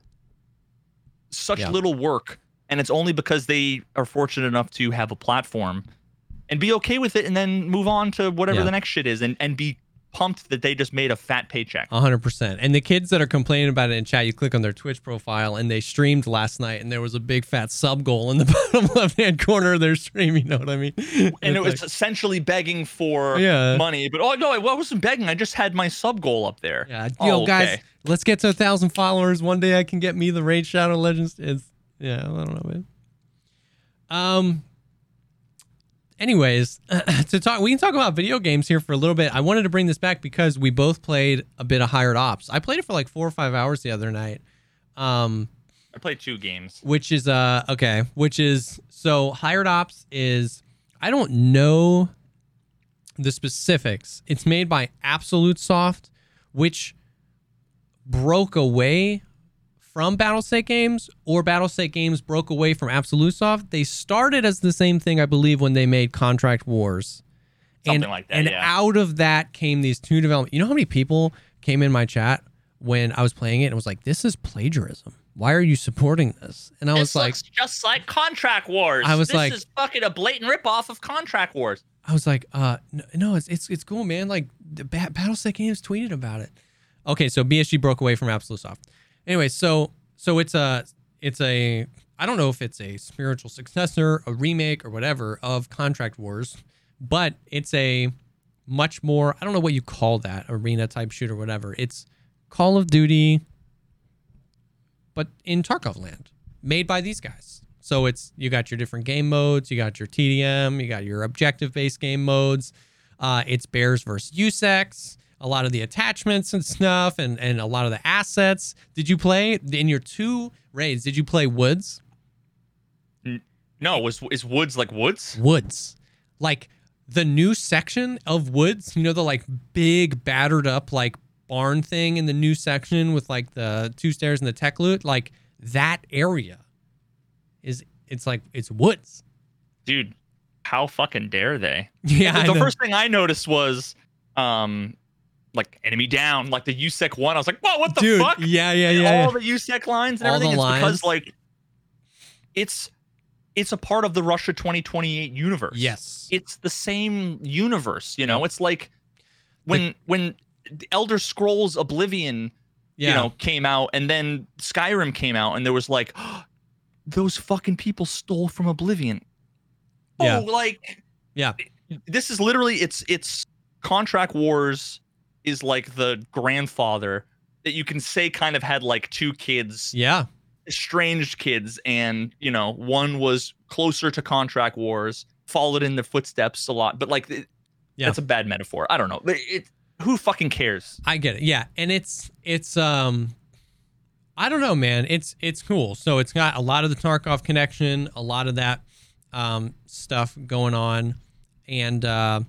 such Yeah. little work and it's only because they are fortunate enough to have a platform and be okay with it and then move on to whatever Yeah. the next shit is and, and be pumped that they just made a fat paycheck A hundred percent. And the kids that are complaining about it in chat, you click on their Twitch profile and they streamed last night and there was a big fat sub goal in the bottom left hand corner of their stream. You know what I mean? and it was essentially begging for Yeah. money but oh no I wasn't begging I just had my sub goal up there yeah, yo Oh, guys, okay. let's get to a thousand followers. One day I can get me the Raid Shadow Legends. It's yeah, I don't know, man. Um. Anyways, to talk, we can talk about video games here for a little bit. I wanted to bring this back because we both played a bit of Hired Ops. I played it for like four or five hours the other night. Um, I played two games which is uh okay which is so hired ops is i don't know the specifics it's made by absolute soft which broke away from battlestate games or battlestate games broke away from absolute soft they started as the same thing i believe when they made contract wars Something and, like that, and yeah. out of that came these two development you know how many people came in my chat when i was playing it and was like this is plagiarism why are you supporting this and i was like looks just like Contract Wars. I was this like- is fucking a blatant ripoff of Contract Wars. I was like, uh, no, no it's it's it's cool, man. Like, the ba- Battlestate Games tweeted about it. Okay, so BSG broke away from Absolute Soft. Anyway, so so it's a it's a I don't know if it's a spiritual successor, a remake, or whatever of Contract Wars, but it's a much more I don't know what you call that arena type shooter, whatever. It's Call of Duty, but in Tarkov land, made by these guys. So it's you got your different game modes, you got your TDM, you got your objective based game modes. Uh, it's Bears versus USECs, a lot of the attachments and stuff, and and a lot of the assets. Did you play in your two raids? Did you play Woods? No, was is Woods like Woods? Woods, like the new section of Woods. You know the like big battered up like barn thing in the new section with like the two stairs and the tech loot. Like that area is it's like it's Woods. Dude, how fucking dare they? Yeah, I the first thing I noticed was um like enemy down, like the USEC one. I was like, whoa, what the dude. fuck? Yeah, yeah, yeah. all the USEC lines and All everything. the It's lines. because like it's it's a part of the Russia 2028 universe. yes. it's the same universe you know it's like when when elder scrolls oblivion yeah. you know came out and then skyrim came out and there was like those fucking people stole from oblivion Yeah. oh like Yeah. this is literally it's it's contract wars is like the grandfather that you can say kind of had like two kids yeah. estranged kids and you know one was closer to contract wars followed in the footsteps a lot but like it, Yeah. that's a bad metaphor i don't know But it who fucking cares I get it. Yeah, and it's it's um I don't know, man. It's it's cool. So it's got a lot of the Tarkov connection, a lot of that um stuff going on and uh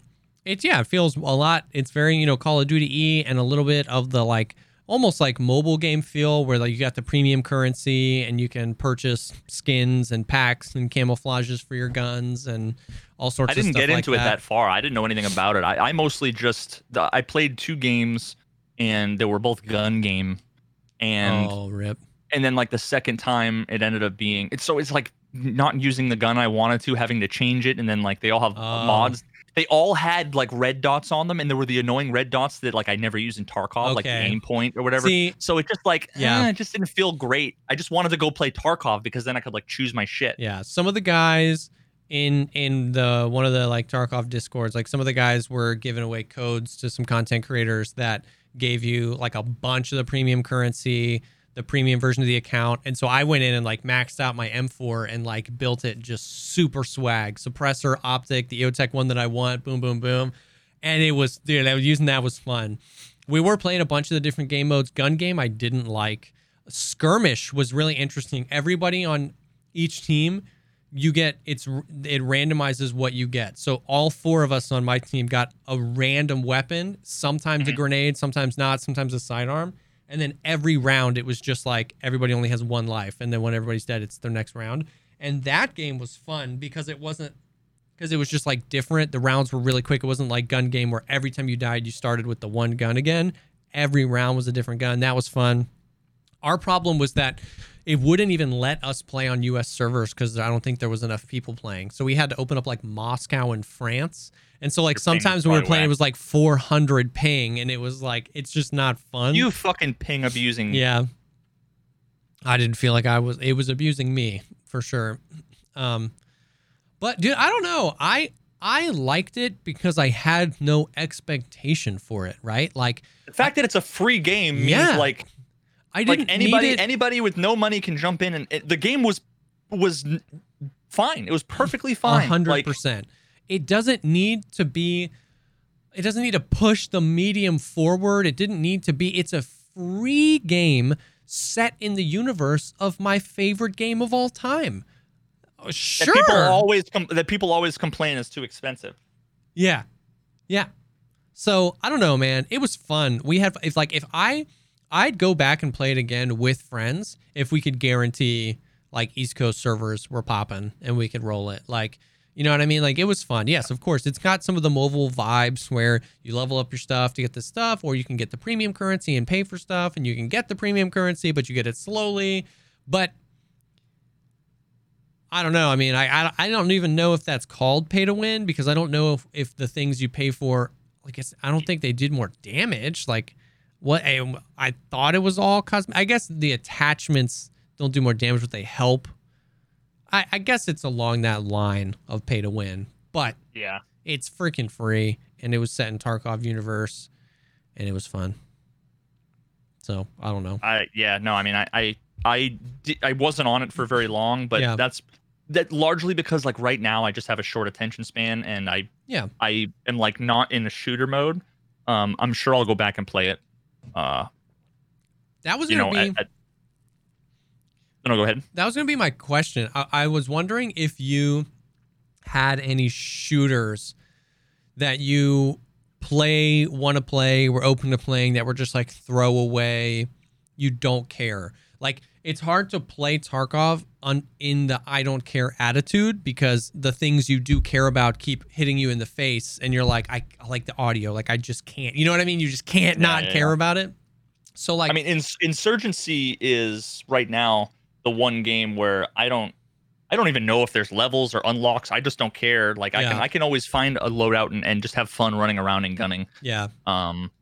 it's yeah, it feels a lot. It's very, you know, Call of Duty E and a little bit of the like almost like mobile game feel where like you got the premium currency and you can purchase skins and packs and camouflages for your guns and all sorts of i didn't get like into it that far i didn't know anything about it i, I mostly just i played two games and they were both gun game and oh, rip. and then like the second time it ended up being it's so it's like not using the gun i wanted to having to change it and then like they all have Oh. mods they all had like red dots on them, and there were the annoying red dots that like I never used in Tarkov, like Okay. aim point or whatever. See, so it just like Yeah. yeah, it just didn't feel great. I just wanted to go play Tarkov because then I could like choose my shit. Yeah, some of the guys in in the one of the like Tarkov discords, like some of the guys were giving away codes to some content creators that gave you like a bunch of the premium currency, the premium version of the account. And so I went in and like maxed out my M4 and like built it just super swag, suppressor, optic, the EOTech one that I want, boom, boom, boom. And it was dude, I was using that was fun. We were playing a bunch of the different game modes. Gun game I didn't like. Skirmish was really interesting. Everybody on each team you get it's it randomizes what you get. So all four of us on my team got a random weapon, sometimes a Mhm. grenade, sometimes not, sometimes a sidearm. And then every round it was just like everybody only has one life and then when everybody's dead it's their next round. And that game was fun because it wasn't because it was just like different. The rounds were really quick. It wasn't like gun game where every time you died you started with the one gun again. Every round was a different gun. That was fun. Our problem was that it wouldn't even let us play on US servers because I don't think there was enough people playing. So we had to open up like Moscow and France. And so like Your sometimes when we were playing, it was like 400 ping, and it was like it's just not fun. You fucking ping abusing. yeah. I didn't feel like I was. It was abusing me for sure. Um, but dude, I don't know. I I liked it because I had no expectation for it. Right? Like The fact that it's a free game means Yeah. like I didn't like anybody need it. anybody with no money can jump in and it, the game was was fine. It was perfectly fine. hundred Like percent. It doesn't need to be. It doesn't need to push the medium forward. It didn't need to be. It's a free game set in the universe of my favorite game of all time. Oh, that people always com- that people always complain is too expensive. Yeah. Yeah. So I don't know, man. It was fun. We had if like if I I'd go back and play it again with friends if we could guarantee like East Coast servers were popping and we could roll it. Like, you know what I mean? Like it was fun. Yes, of course. It's got some of the mobile vibes where you level up your stuff to get the stuff, or you can get the premium currency and pay for stuff, and you can get the premium currency, but you get it slowly. But I don't know. I mean, I, I I don't even know if that's called pay to win because I don't know if, if the things you pay for, like it's, I don't think they did more damage. Like what I, I thought it was all cosmetic. I guess the attachments don't do more damage, but they help. I, I guess it's along that line of pay to win, but Yeah. it's freaking free and it was set in Tarkov universe and it was fun. So I don't know. I yeah, no, I mean I I I, di- I wasn't on it for very long, but Yeah. that's that largely because like right now I just have a short attention span and I Yeah. I am like not in a shooter mode. Um I'm sure I'll go back and play it. Uh That was gonna know be at, at, no, go ahead. that was gonna be my question. I, I was wondering if you had any shooters that you play, want to play, were open to playing that were just like throwaway. You don't care. Like it's hard to play Tarkov on in the I don't care attitude because the things you do care about keep hitting you in the face, and you're like, I, I like the audio. Like I just can't. You know what I mean? You just can't Yeah, not yeah, care yeah. about it. So like, I mean, Ins- Insurgency is right now the one game where I don't, I don't even know if there's levels or unlocks. I just don't care. Like I can, I can always find a loadout and, and just have fun running around and gunning. yeah, Um,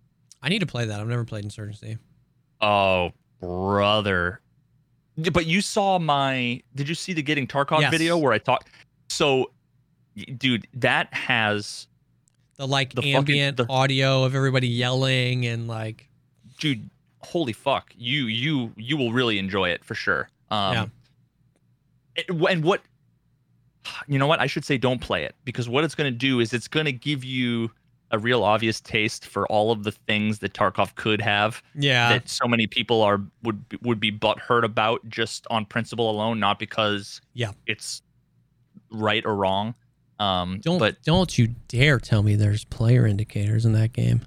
I need to play that. I've never played Insurgency. oh brother, but you saw my? Did you see the Getting Tarkov Yes. video where I talked? So, dude, that has, The like The fucking- ambient the- audio of everybody yelling and like, dude, holy fuck, you, you, you will really enjoy it for sure. Um, Yeah. and what you know what i should say don't play it because what it's going to do is it's going to give you a real obvious taste for all of the things that tarkov could have yeah, that so many people are would be- would be butthurt about just on principle alone not because Yeah. it's right or wrong um don't but don't you dare tell me there's player indicators in that game.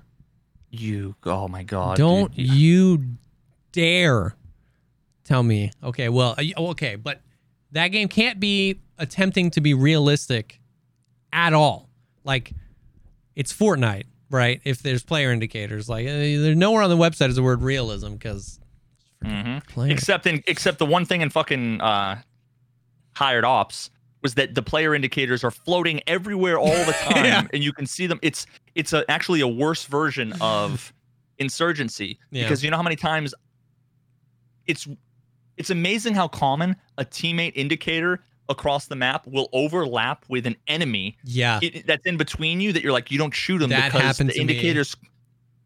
you oh my god don't dude. you dare tell me. Okay, well, uh, okay, but that game can't be attempting to be realistic at all. Like it's Fortnite, right? If there's player indicators, like uh, there's nowhere on the website is the word realism because Mhm. except in except the one thing in fucking uh hired ops was that the player indicators are floating everywhere all the time, Yeah. and you can see them. It's it's a, actually a worse version of insurgency Yeah. because you know how many times it's it's amazing how common a teammate indicator across the map will overlap with an enemy Yeah. it, that's in between you that you're like you don't shoot them That because the to me. indicators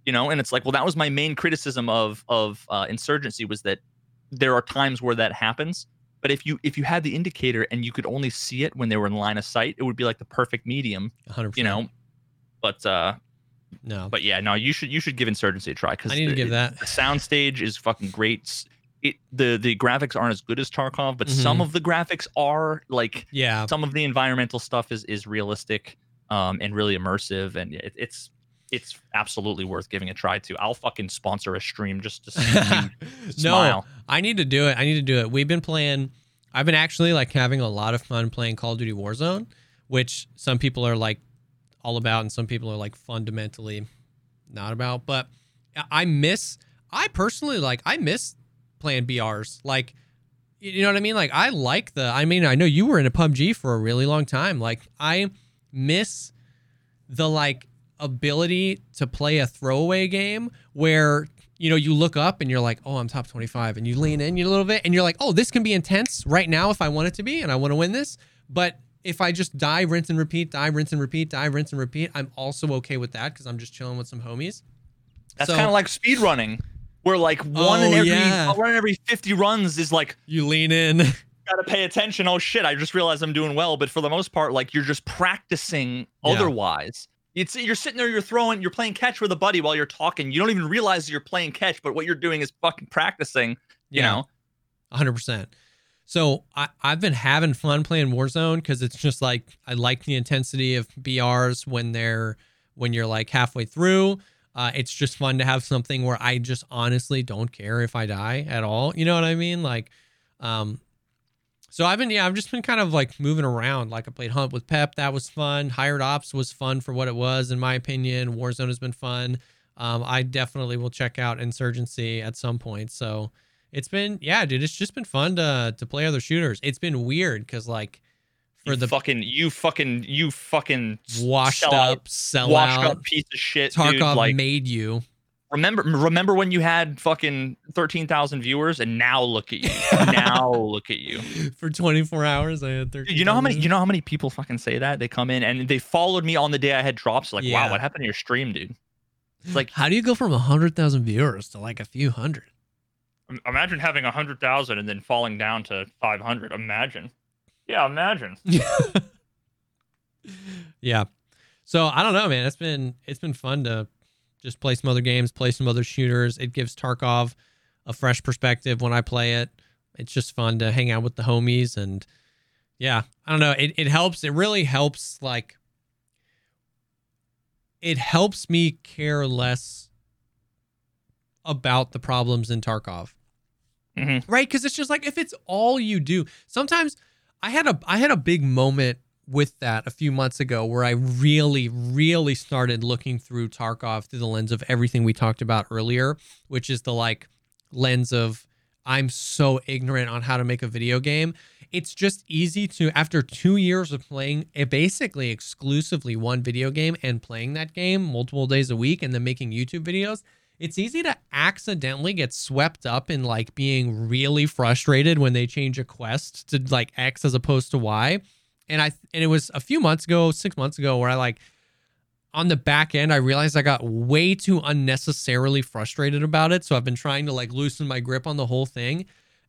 you know and it's like well that was my main criticism of of uh, insurgency was that there are times where that happens but if you if you had the indicator and you could only see it when they were in line of sight it would be like the perfect medium 100%. you know but uh No. but yeah no you should you should give insurgency a try because I need to give that. the sound stage is fucking great it the the graphics aren't as good as tarkov but Mhm. some of the graphics are like Yeah. some of the environmental stuff is is realistic um and really immersive and it, it's it's absolutely worth giving a try to i'll fucking sponsor a stream just to see you no, smile I need to do it. I need to do it. We've been playing. I've been actually like having a lot of fun playing Call of Duty Warzone, which some people are like all about, and some people are like fundamentally not about. But I miss. I personally like. I miss playing BRs. Like, you know what I mean? Like, I like the. I mean, I know you were in a PUBG for a really long time. Like, I miss the like ability to play a throwaway game where you know you look up and you're like oh i'm top 25 and you lean in a little bit and you're like oh this can be intense right now if i want it to be and i want to win this but if i just die rinse and repeat die rinse and repeat die rinse and repeat i'm also okay with that because i'm just chilling with some homies that's So- kind of like speed running where like one in Oh, every yeah. one in every 50 runs is like you lean in gotta pay attention oh shit i just realized i'm doing well but for the most part like you're just practicing Yeah. otherwise it's you're sitting there you're throwing you're playing catch with a buddy while you're talking you don't even realize you're playing catch but what you're doing is fucking practicing you know 100%. So I, I've been having fun playing Warzone because it's just like I like the intensity of BRs when they're when you're like halfway through. Uh, it's just fun to have something where I just honestly don't care if I die at all. You know what I mean? Like, um, so I've been yeah I've just been kind of like moving around. Like I played Hunt with Pep, that was fun. Hired Ops was fun for what it was in my opinion. Warzone has been fun. Um, I definitely will check out Insurgency at some point. So it's been yeah, dude. It's just been fun to to play other shooters. It's been weird because like for you the fucking you fucking you fucking washed sell up, sell washed out, up piece of shit Tarkov dude like made you. remember remember when you had fucking 13,000 viewers and now look at you now look at you For 24 hours, I had 13. You know how many you know how many people fucking say that they come in and they followed me on the day I had drops like Yeah. wow what happened to your stream dude it's like How do you go from 100,000 viewers to like a few hundred? Imagine having a hundred thousand and then falling down to five hundred. Imagine. Yeah, imagine. yeah. So I don't know, man. It's been it's been fun to just play some other games, play some other shooters. It gives Tarkov a fresh perspective when I play it. It's just fun to hang out with the homies and yeah, I don't know. It it helps. It really helps like it helps me care less about the problems in Tarkov Mhm. right because it's just like if it's all you do sometimes i had a i had a big moment with that a few months ago where i really really started looking through tarkov through the lens of everything we talked about earlier which is the like lens of i'm so ignorant on how to make a video game. It's just easy to after two years of playing a basically exclusively one video game and playing that game multiple days a week and then making youtube videos it's easy to accidentally get swept up in like being really frustrated when they change a quest to like X as opposed to Y. And I and it was a few months ago, six months ago, where I like on the back end, I realized I got way too unnecessarily frustrated about it. So I've been trying to like loosen my grip on the whole thing.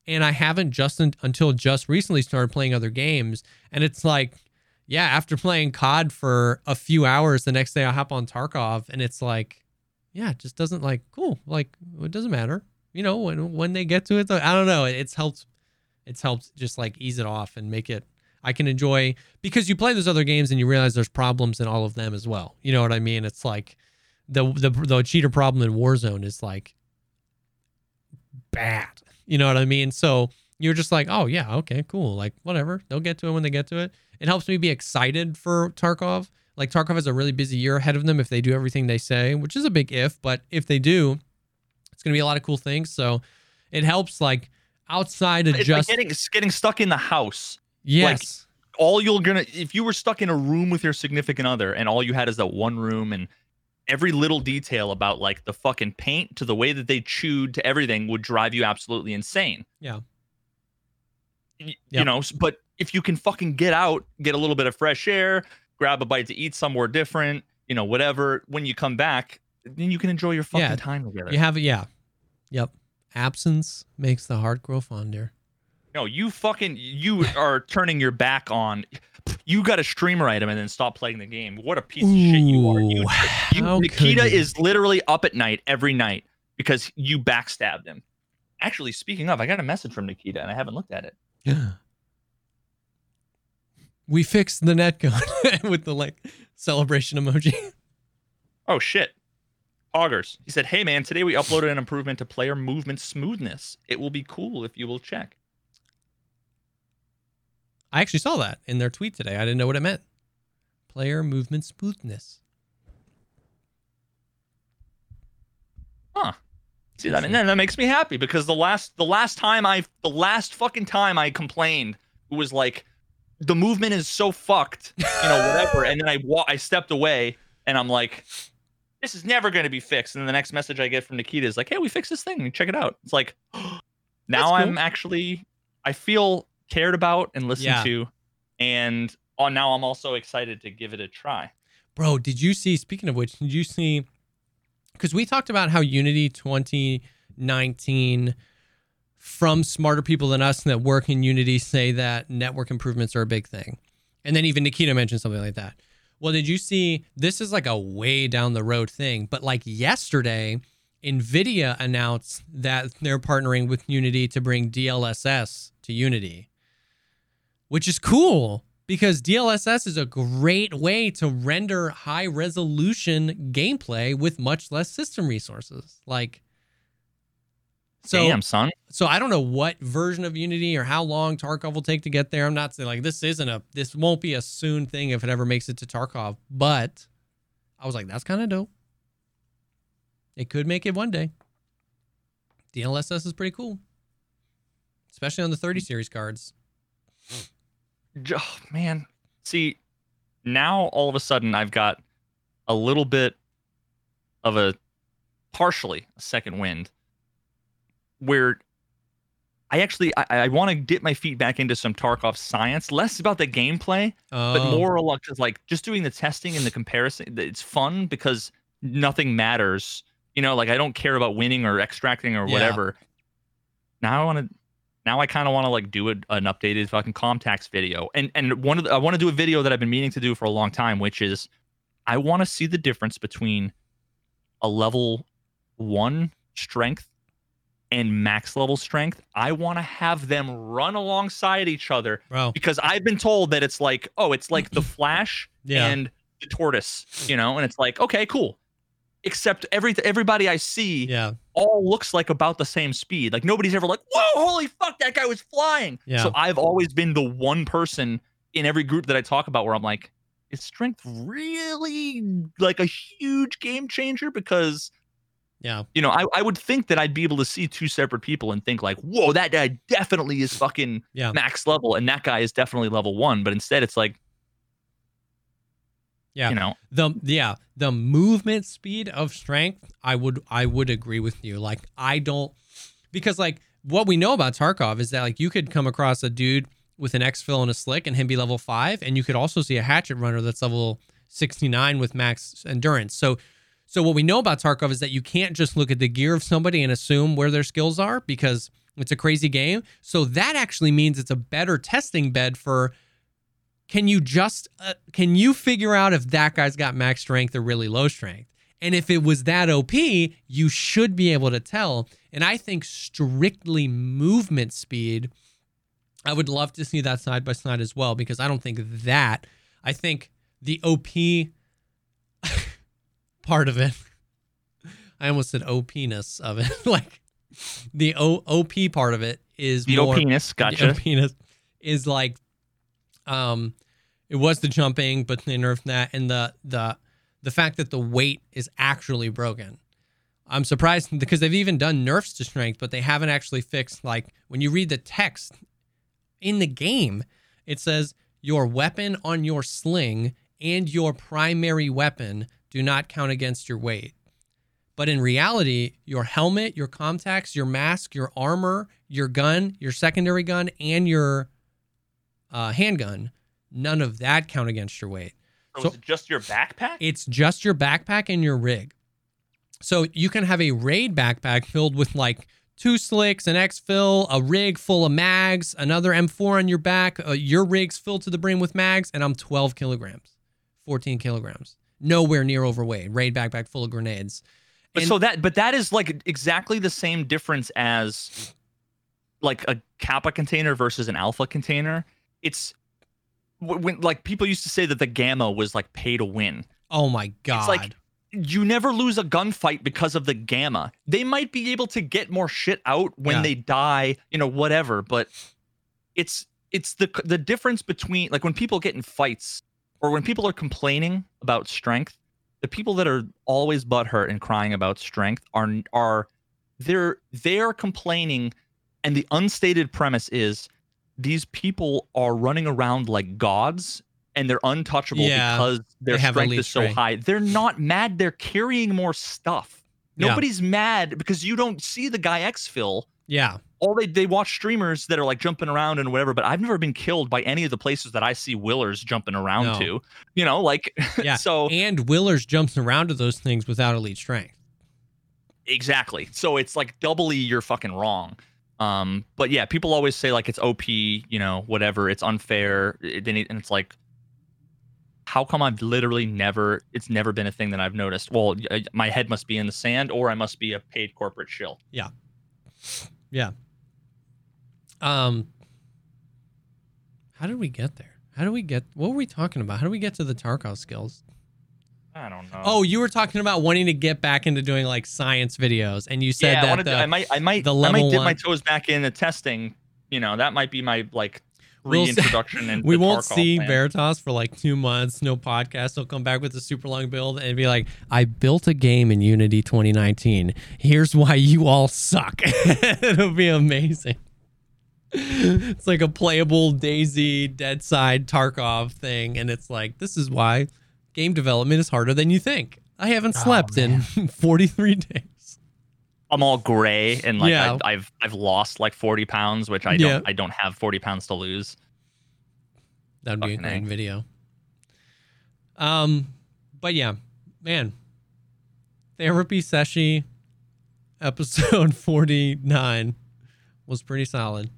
And I haven't just un- until just recently started playing other games. And it's like, yeah, after playing COD for a few hours, the next day I hop on Tarkov and it's like, yeah, it just doesn't like cool. Like it doesn't matter. You know, when when they get to it, I don't know. It's helped. It's helped just like ease it off and make it. I can enjoy because you play those other games and you realize there's problems in all of them as well. You know what I mean? It's like the the the cheater problem in Warzone is like bad. You know what I mean? So you're just like, oh yeah, okay, cool. Like whatever. They'll get to it when they get to it. It helps me be excited for Tarkov. Like Tarkov has a really busy year ahead of them if they do everything they say, which is a big if, but if they do, it's gonna be a lot of cool things. So it helps like outside of It's just like getting getting stuck in the house. yes. all you're gonna if you were stuck in a room with your significant other and all you had is that one room and every little detail about like the fucking paint to the way that they chewed to everything would drive you absolutely insane. Yeah. Y- You Yep. know, but if you can fucking get out, get a little bit of fresh air, grab a bite to eat somewhere different, you know, whatever, when you come back, then you can enjoy your fucking Yeah, time together. You have it. Yeah. Yep. Absence makes the heart grow fonder. No, you fucking you are turning your back on. You got a streamer item and then stop playing the game. What a piece of shit you are. You, you, Nikita is literally up at night every night because you backstabbed him. Actually, speaking of, I got a message from Nikita and I haven't looked at it. Yeah. We fixed the net gun with the like celebration emoji. Oh shit. Augers. He said, Hey man, today we uploaded an improvement to player movement smoothness. It will be cool if you will check. I actually saw that in their tweet today. I didn't know what it meant. Player movement smoothness. Huh. See that and then that makes me happy because the last the last time I the last fucking time I complained it was like the movement is so fucked, you know, whatever. And then I wa- I stepped away and I'm like, this is never gonna be fixed. And the next message I get from Nikita is like, hey, we fixed this thing. Check it out. It's like now cool. I'm actually I feel cared about and listened Yeah. to. And on now I'm also excited to give it a try. Bro, did you see, speaking of which, did you see, because we talked about how Unity 2019 from smarter people than us that work in Unity say that network improvements are a big thing. And then even Nikita mentioned something like that. Well, did you see, this is like a way down the road thing, but like yesterday, NVIDIA announced that they're partnering with Unity to bring DLSS to Unity, which is cool because DLSS is a great way to render high resolution gameplay with much less system resources. Like, so Damn, son. so I don't know what version of Unity or how long Tarkov will take to get there. I'm not saying like this isn't a this won't be a soon thing if it ever makes it to Tarkov, but I was like, that's kind of dope. It could make it one day. DLSS is pretty cool. Especially on the 30 series cards. Oh, man see now all of a sudden i've got a little bit of a partially a second wind where i actually i, I want to dip my feet back into some tarkov science less about the gameplay Oh, but more along just like just doing the testing and the comparison it's fun because nothing matters. You know like i don't care about winning or extracting or Yeah. whatever. Now i want to now i kind of want to like do a, an updated fucking ComTacs video. And and one of the, i want to do a video that i've been meaning to do for a long time which is i want to see the difference between a level one strength and max level strength i want to have them run alongside each other bro. because I've been told that it's like, oh, it's like the Flash Yeah. and the Tortoise, you know, and it's like, okay, cool. Except every everybody I see Yeah. all looks like about the same speed. Like nobody's ever like, whoa, holy fuck, that guy was flying. Yeah. So I've always been the one person in every group that I talk about where I'm like, is strength really like a huge game changer? Because Yeah. you know, I, I would think that I'd be able to see two separate people and think like, whoa, that guy definitely is fucking Yeah. max level, and that guy is definitely level one. But instead, it's like, Yeah. you know, the yeah the movement speed of strength i would i would agree with you like i don't because like what we know about tarkov is that like you could come across a dude with an Exfil and a slick and him be level 5 and you could also see a hatchet runner that's level 69 with max endurance so so what we know about tarkov is that you can't just look at the gear of somebody and assume where their skills are because it's a crazy game. So that actually means it's a better testing bed for can you just uh, can you figure out if that guy's got max strength or really low strength? And if it was that op you should be able to tell. And i think strictly movement speed i would love to see that side by side as well because i don't think that. I think the op part of it. I almost said opness of it. Like the o- op part of it is the more penis, gotcha. the penis is like um it was the jumping but they nerfed that and the the the fact that the weight is actually broken. I'm surprised because they've even done nerfs to strength but they haven't actually fixed like when you read the text in the game it says your weapon on your sling and your primary weapon do not count against your weight. But in reality, your helmet, your contacts, your mask, your armor, your gun, your secondary gun, and your uh, handgun, none of that count against your weight. So, So- is it just your backpack? It's just your backpack and your rig. So you can have a raid backpack filled with like two slicks, an Exfil, a rig full of mags, another M4 on your back. Uh, your rig's filled to the brim with mags, and I'm 12 kilograms, 14 kilograms. Nowhere near overweight. Raid backpack full of grenades. But And- so that but that is like exactly the same difference as like a kappa container versus an alpha container. It's when like people used to say that the gamma was like pay to win. Oh my god. It's like you never lose a gunfight because of the gamma. They might be able to get more shit out when Yeah. they die, you know, whatever, but it's it's the the difference between like when people get in fights or when people are complaining about strength, the people that are always butthurt and crying about strength are are they're they're complaining and the unstated premise is these people are running around like gods and they're untouchable Yeah, because their strength is so strength. high. They're not mad, they're carrying more stuff. Yeah. Nobody's mad because you don't see the guy exfil. yeah. All they they watch streamers that are like jumping around and whatever, but I've never been killed by any of the places that I see Willerz jumping around No. to. You know, like Yeah. so And Willerz jumps around to those things without elite strength. Exactly. So it's like doubly you're fucking wrong. Um, but yeah, people always say like it's OP, you know, whatever. It's unfair. It, and it's like, how come I've literally never? It's never been a thing that I've noticed. Well, my head must be in the sand, or I must be a paid corporate shill. Um, how did we get there? How do we get? What were we talking about? How do we get to the Tarkov skills? I don't know. Oh, you were talking about wanting to get back into doing like science videos, and you said yeah, I, that wanted the, to, I might, I might, the I might level dip my toes back into testing. You know, that might be my like We'll see- reintroduction. we won't see plan. Veritas for like two months, no podcast. He'll come back with a super long build and be like, I built a game in Unity 2019. Here's why you all suck. It'll be amazing. It's like a playable DayZ, Dead Side, Tarkov thing. And it's like, this is why game development is harder than you think. I haven't Oh, slept in 43 days. I'm all gray and like Yeah. I've, I've I've lost like 40 pounds, which I don't I don't have 40 pounds to lose. That would be a Fucking great video. Um, but yeah, man, therapy seshi episode forty nine was pretty solid.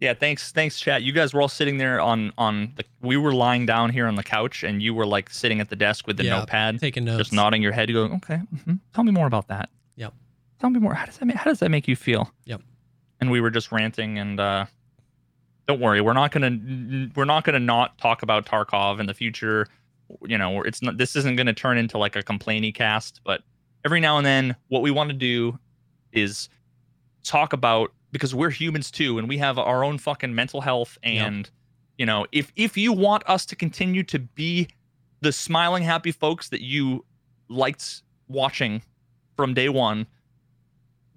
Yeah, thanks thanks chat. You guys were all sitting there on on the we were lying down here on the couch and you were like sitting at the desk with the Yeah, notepad Taking notes. just nodding your head going, "Okay, mhm. tell me more about that." Yep. Tell me more. How does that make, how does that make you feel? Yep. And we were just ranting and uh don't worry, we're not going to we're not to not talk about Tarkov in the future. You know, it's not this isn't going to turn into like a complainy cast, but every now and then what we want to do is talk about because we're humans too and we have our own fucking mental health Yep. and you know, if if you want us to continue to be the smiling happy folks that you liked watching from day 1,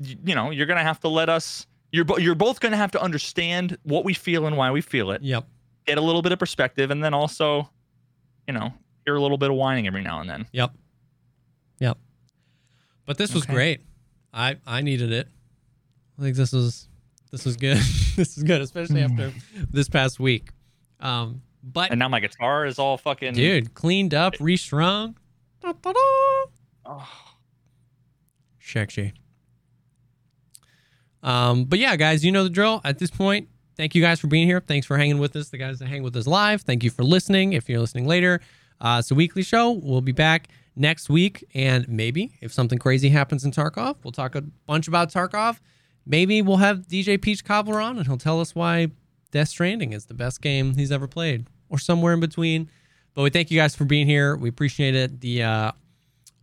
you, you know, you're going to have to let us you're bo- you're both going to have to understand what we feel and why we feel it. Yep. Get a little bit of perspective and then also, you know, hear a little bit of whining every now and then. Yep. Yep. But this was Okay. great. I I needed it. I think this was this was good. this is good, especially after this past week. Um, but And now my guitar is all fucking dude, cleaned up, restrung. Da-da-da. Oh. Sexy. Um, but yeah, guys, you know the drill. At this point, thank you guys for being here. Thanks for hanging with us. The guys that hang with us live. Thank you for listening. If you're listening later, uh, it's a weekly show. We'll be back next week, and maybe if something crazy happens in Tarkov, we'll talk a bunch about Tarkov. Maybe we'll have DJ Peach Cobbler on, and he'll tell us why Death Stranding is the best game he's ever played, or somewhere in between. But we thank you guys for being here. We appreciate it. The uh,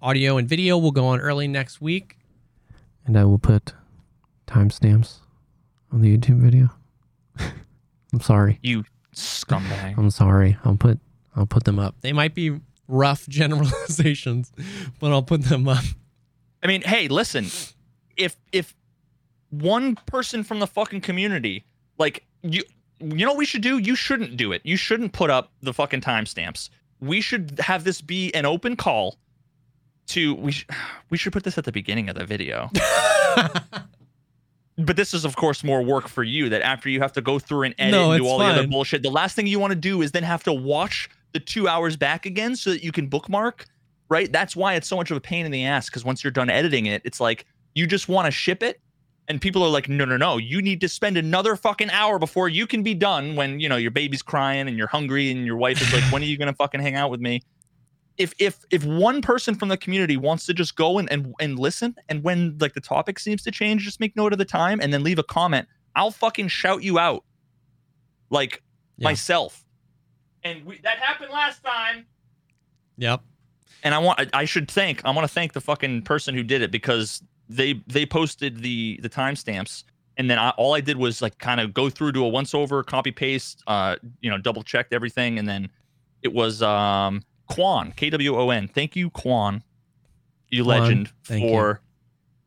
audio and video will go on early next week. And I will put timestamps on the YouTube video. I'm sorry. You scumbag. I'm sorry. I'll put I'll put them up. They might be rough generalizations, but I'll put them up. I mean, hey, listen. If if one person from the fucking community, like you you know what we should do? You shouldn't do it. You shouldn't put up the fucking timestamps. We should have this be an open call to we sh- we should put this at the beginning of the video. but this is of course more work for you that after you have to go through and edit No, and do all the other bullshit the last thing you want to do is then have to watch the two hours back again so that you can bookmark right that's why it's so much of a pain in the ass because once you're done editing it it's like you just want to ship it and people are like no no no you need to spend another fucking hour before you can be done when you know your baby's crying and you're hungry and your wife is like when are you gonna fucking hang out with me? If if if one person from the community wants to just go and, and and listen and when like the topic seems to change just make note of the time and then leave a comment. I'll fucking shout you out. Like Yeah. myself. And we, that happened last time. Yep. and i want I, I should thank i want to thank the fucking person who did it because they they posted the the timestamps and then I, all i did was like kind of go through do a once over copy paste uh you know double checked everything and then it was um Quan, K W O N. Thank you, Quan, you Quan, legend, thank you. for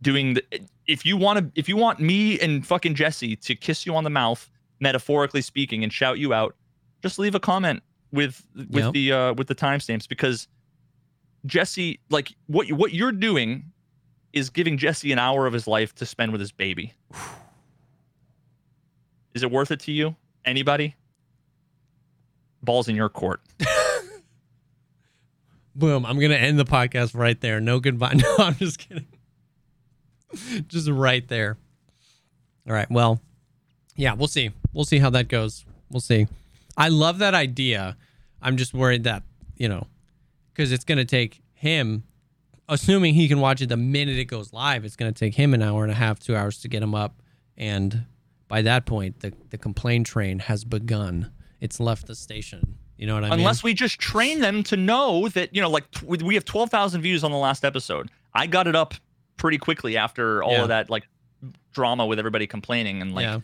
doing the. If you want to, if you want me and fucking Jesse to kiss you on the mouth, metaphorically speaking, and shout you out, just leave a comment with with Yep. the uh with the timestamps because Jesse, like what what you're doing, is giving Jesse an hour of his life to spend with his baby. Is it worth it to you? Anybody? Balls in your court. Boom. I'm gonna end the podcast right there. No goodbye. No, I'm just kidding. just right there. All right. Well, yeah, we'll see. We'll see how that goes. We'll see. I love that idea. I'm just worried that, you know, because it's gonna take him, assuming he can watch it the minute it goes live, it's gonna take him an hour and a half, two hours to get him up. And by that point, the, the complaint train has begun. It's left the station. You know what I mean? Unless we just train them to know that, you know, like t- we have 12,000 views on the last episode. I got it up pretty quickly after all Yeah. of that, like, drama with everybody complaining. And, like, yeah.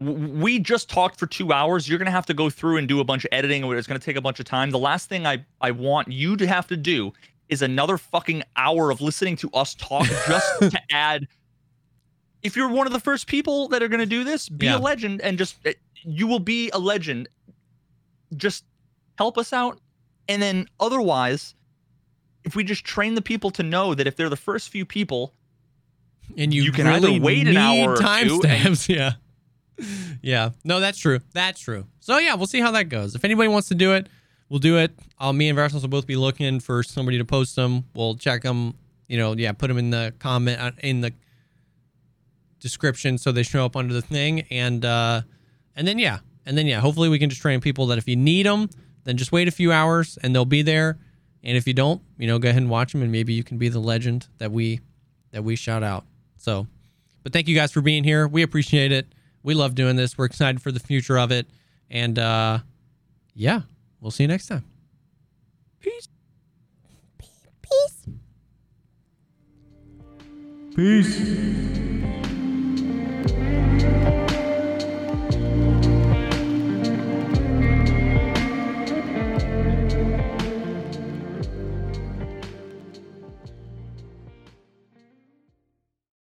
We just talked for two hours. You're going to have to go through and do a bunch of editing. It's going to take a bunch of time. The last thing I, I want you to have to do is another fucking hour of listening to us talk just to add. If you're one of the first people that are going to do this, be Yeah. a legend and just, eh, you will be a legend. Just help us out. And then otherwise, if we just train the people to know that if they're the first few people, and you, You can either really wait an hour or two and- timestamps. Yeah, yeah. No, that's true. That's true. So yeah, we'll see how that goes. If anybody wants to do it, we'll do it. Uh, me and Veritas will both be looking for somebody to post them. We'll check them. You know, yeah, put them in the comment uh, in the description so they show up under the thing, and uh, and then yeah, and then yeah. Hopefully, we can just train people that if you need them, then just wait a few hours and they'll be there. And if you don't, you know, go ahead and watch them, and maybe you can be the legend that we that we shout out. So, but thank you guys for being here. We appreciate it we love doing this. We're excited for the future of it. And uh, yeah, we'll see you next time. Peace. Peace. Peace. Peace.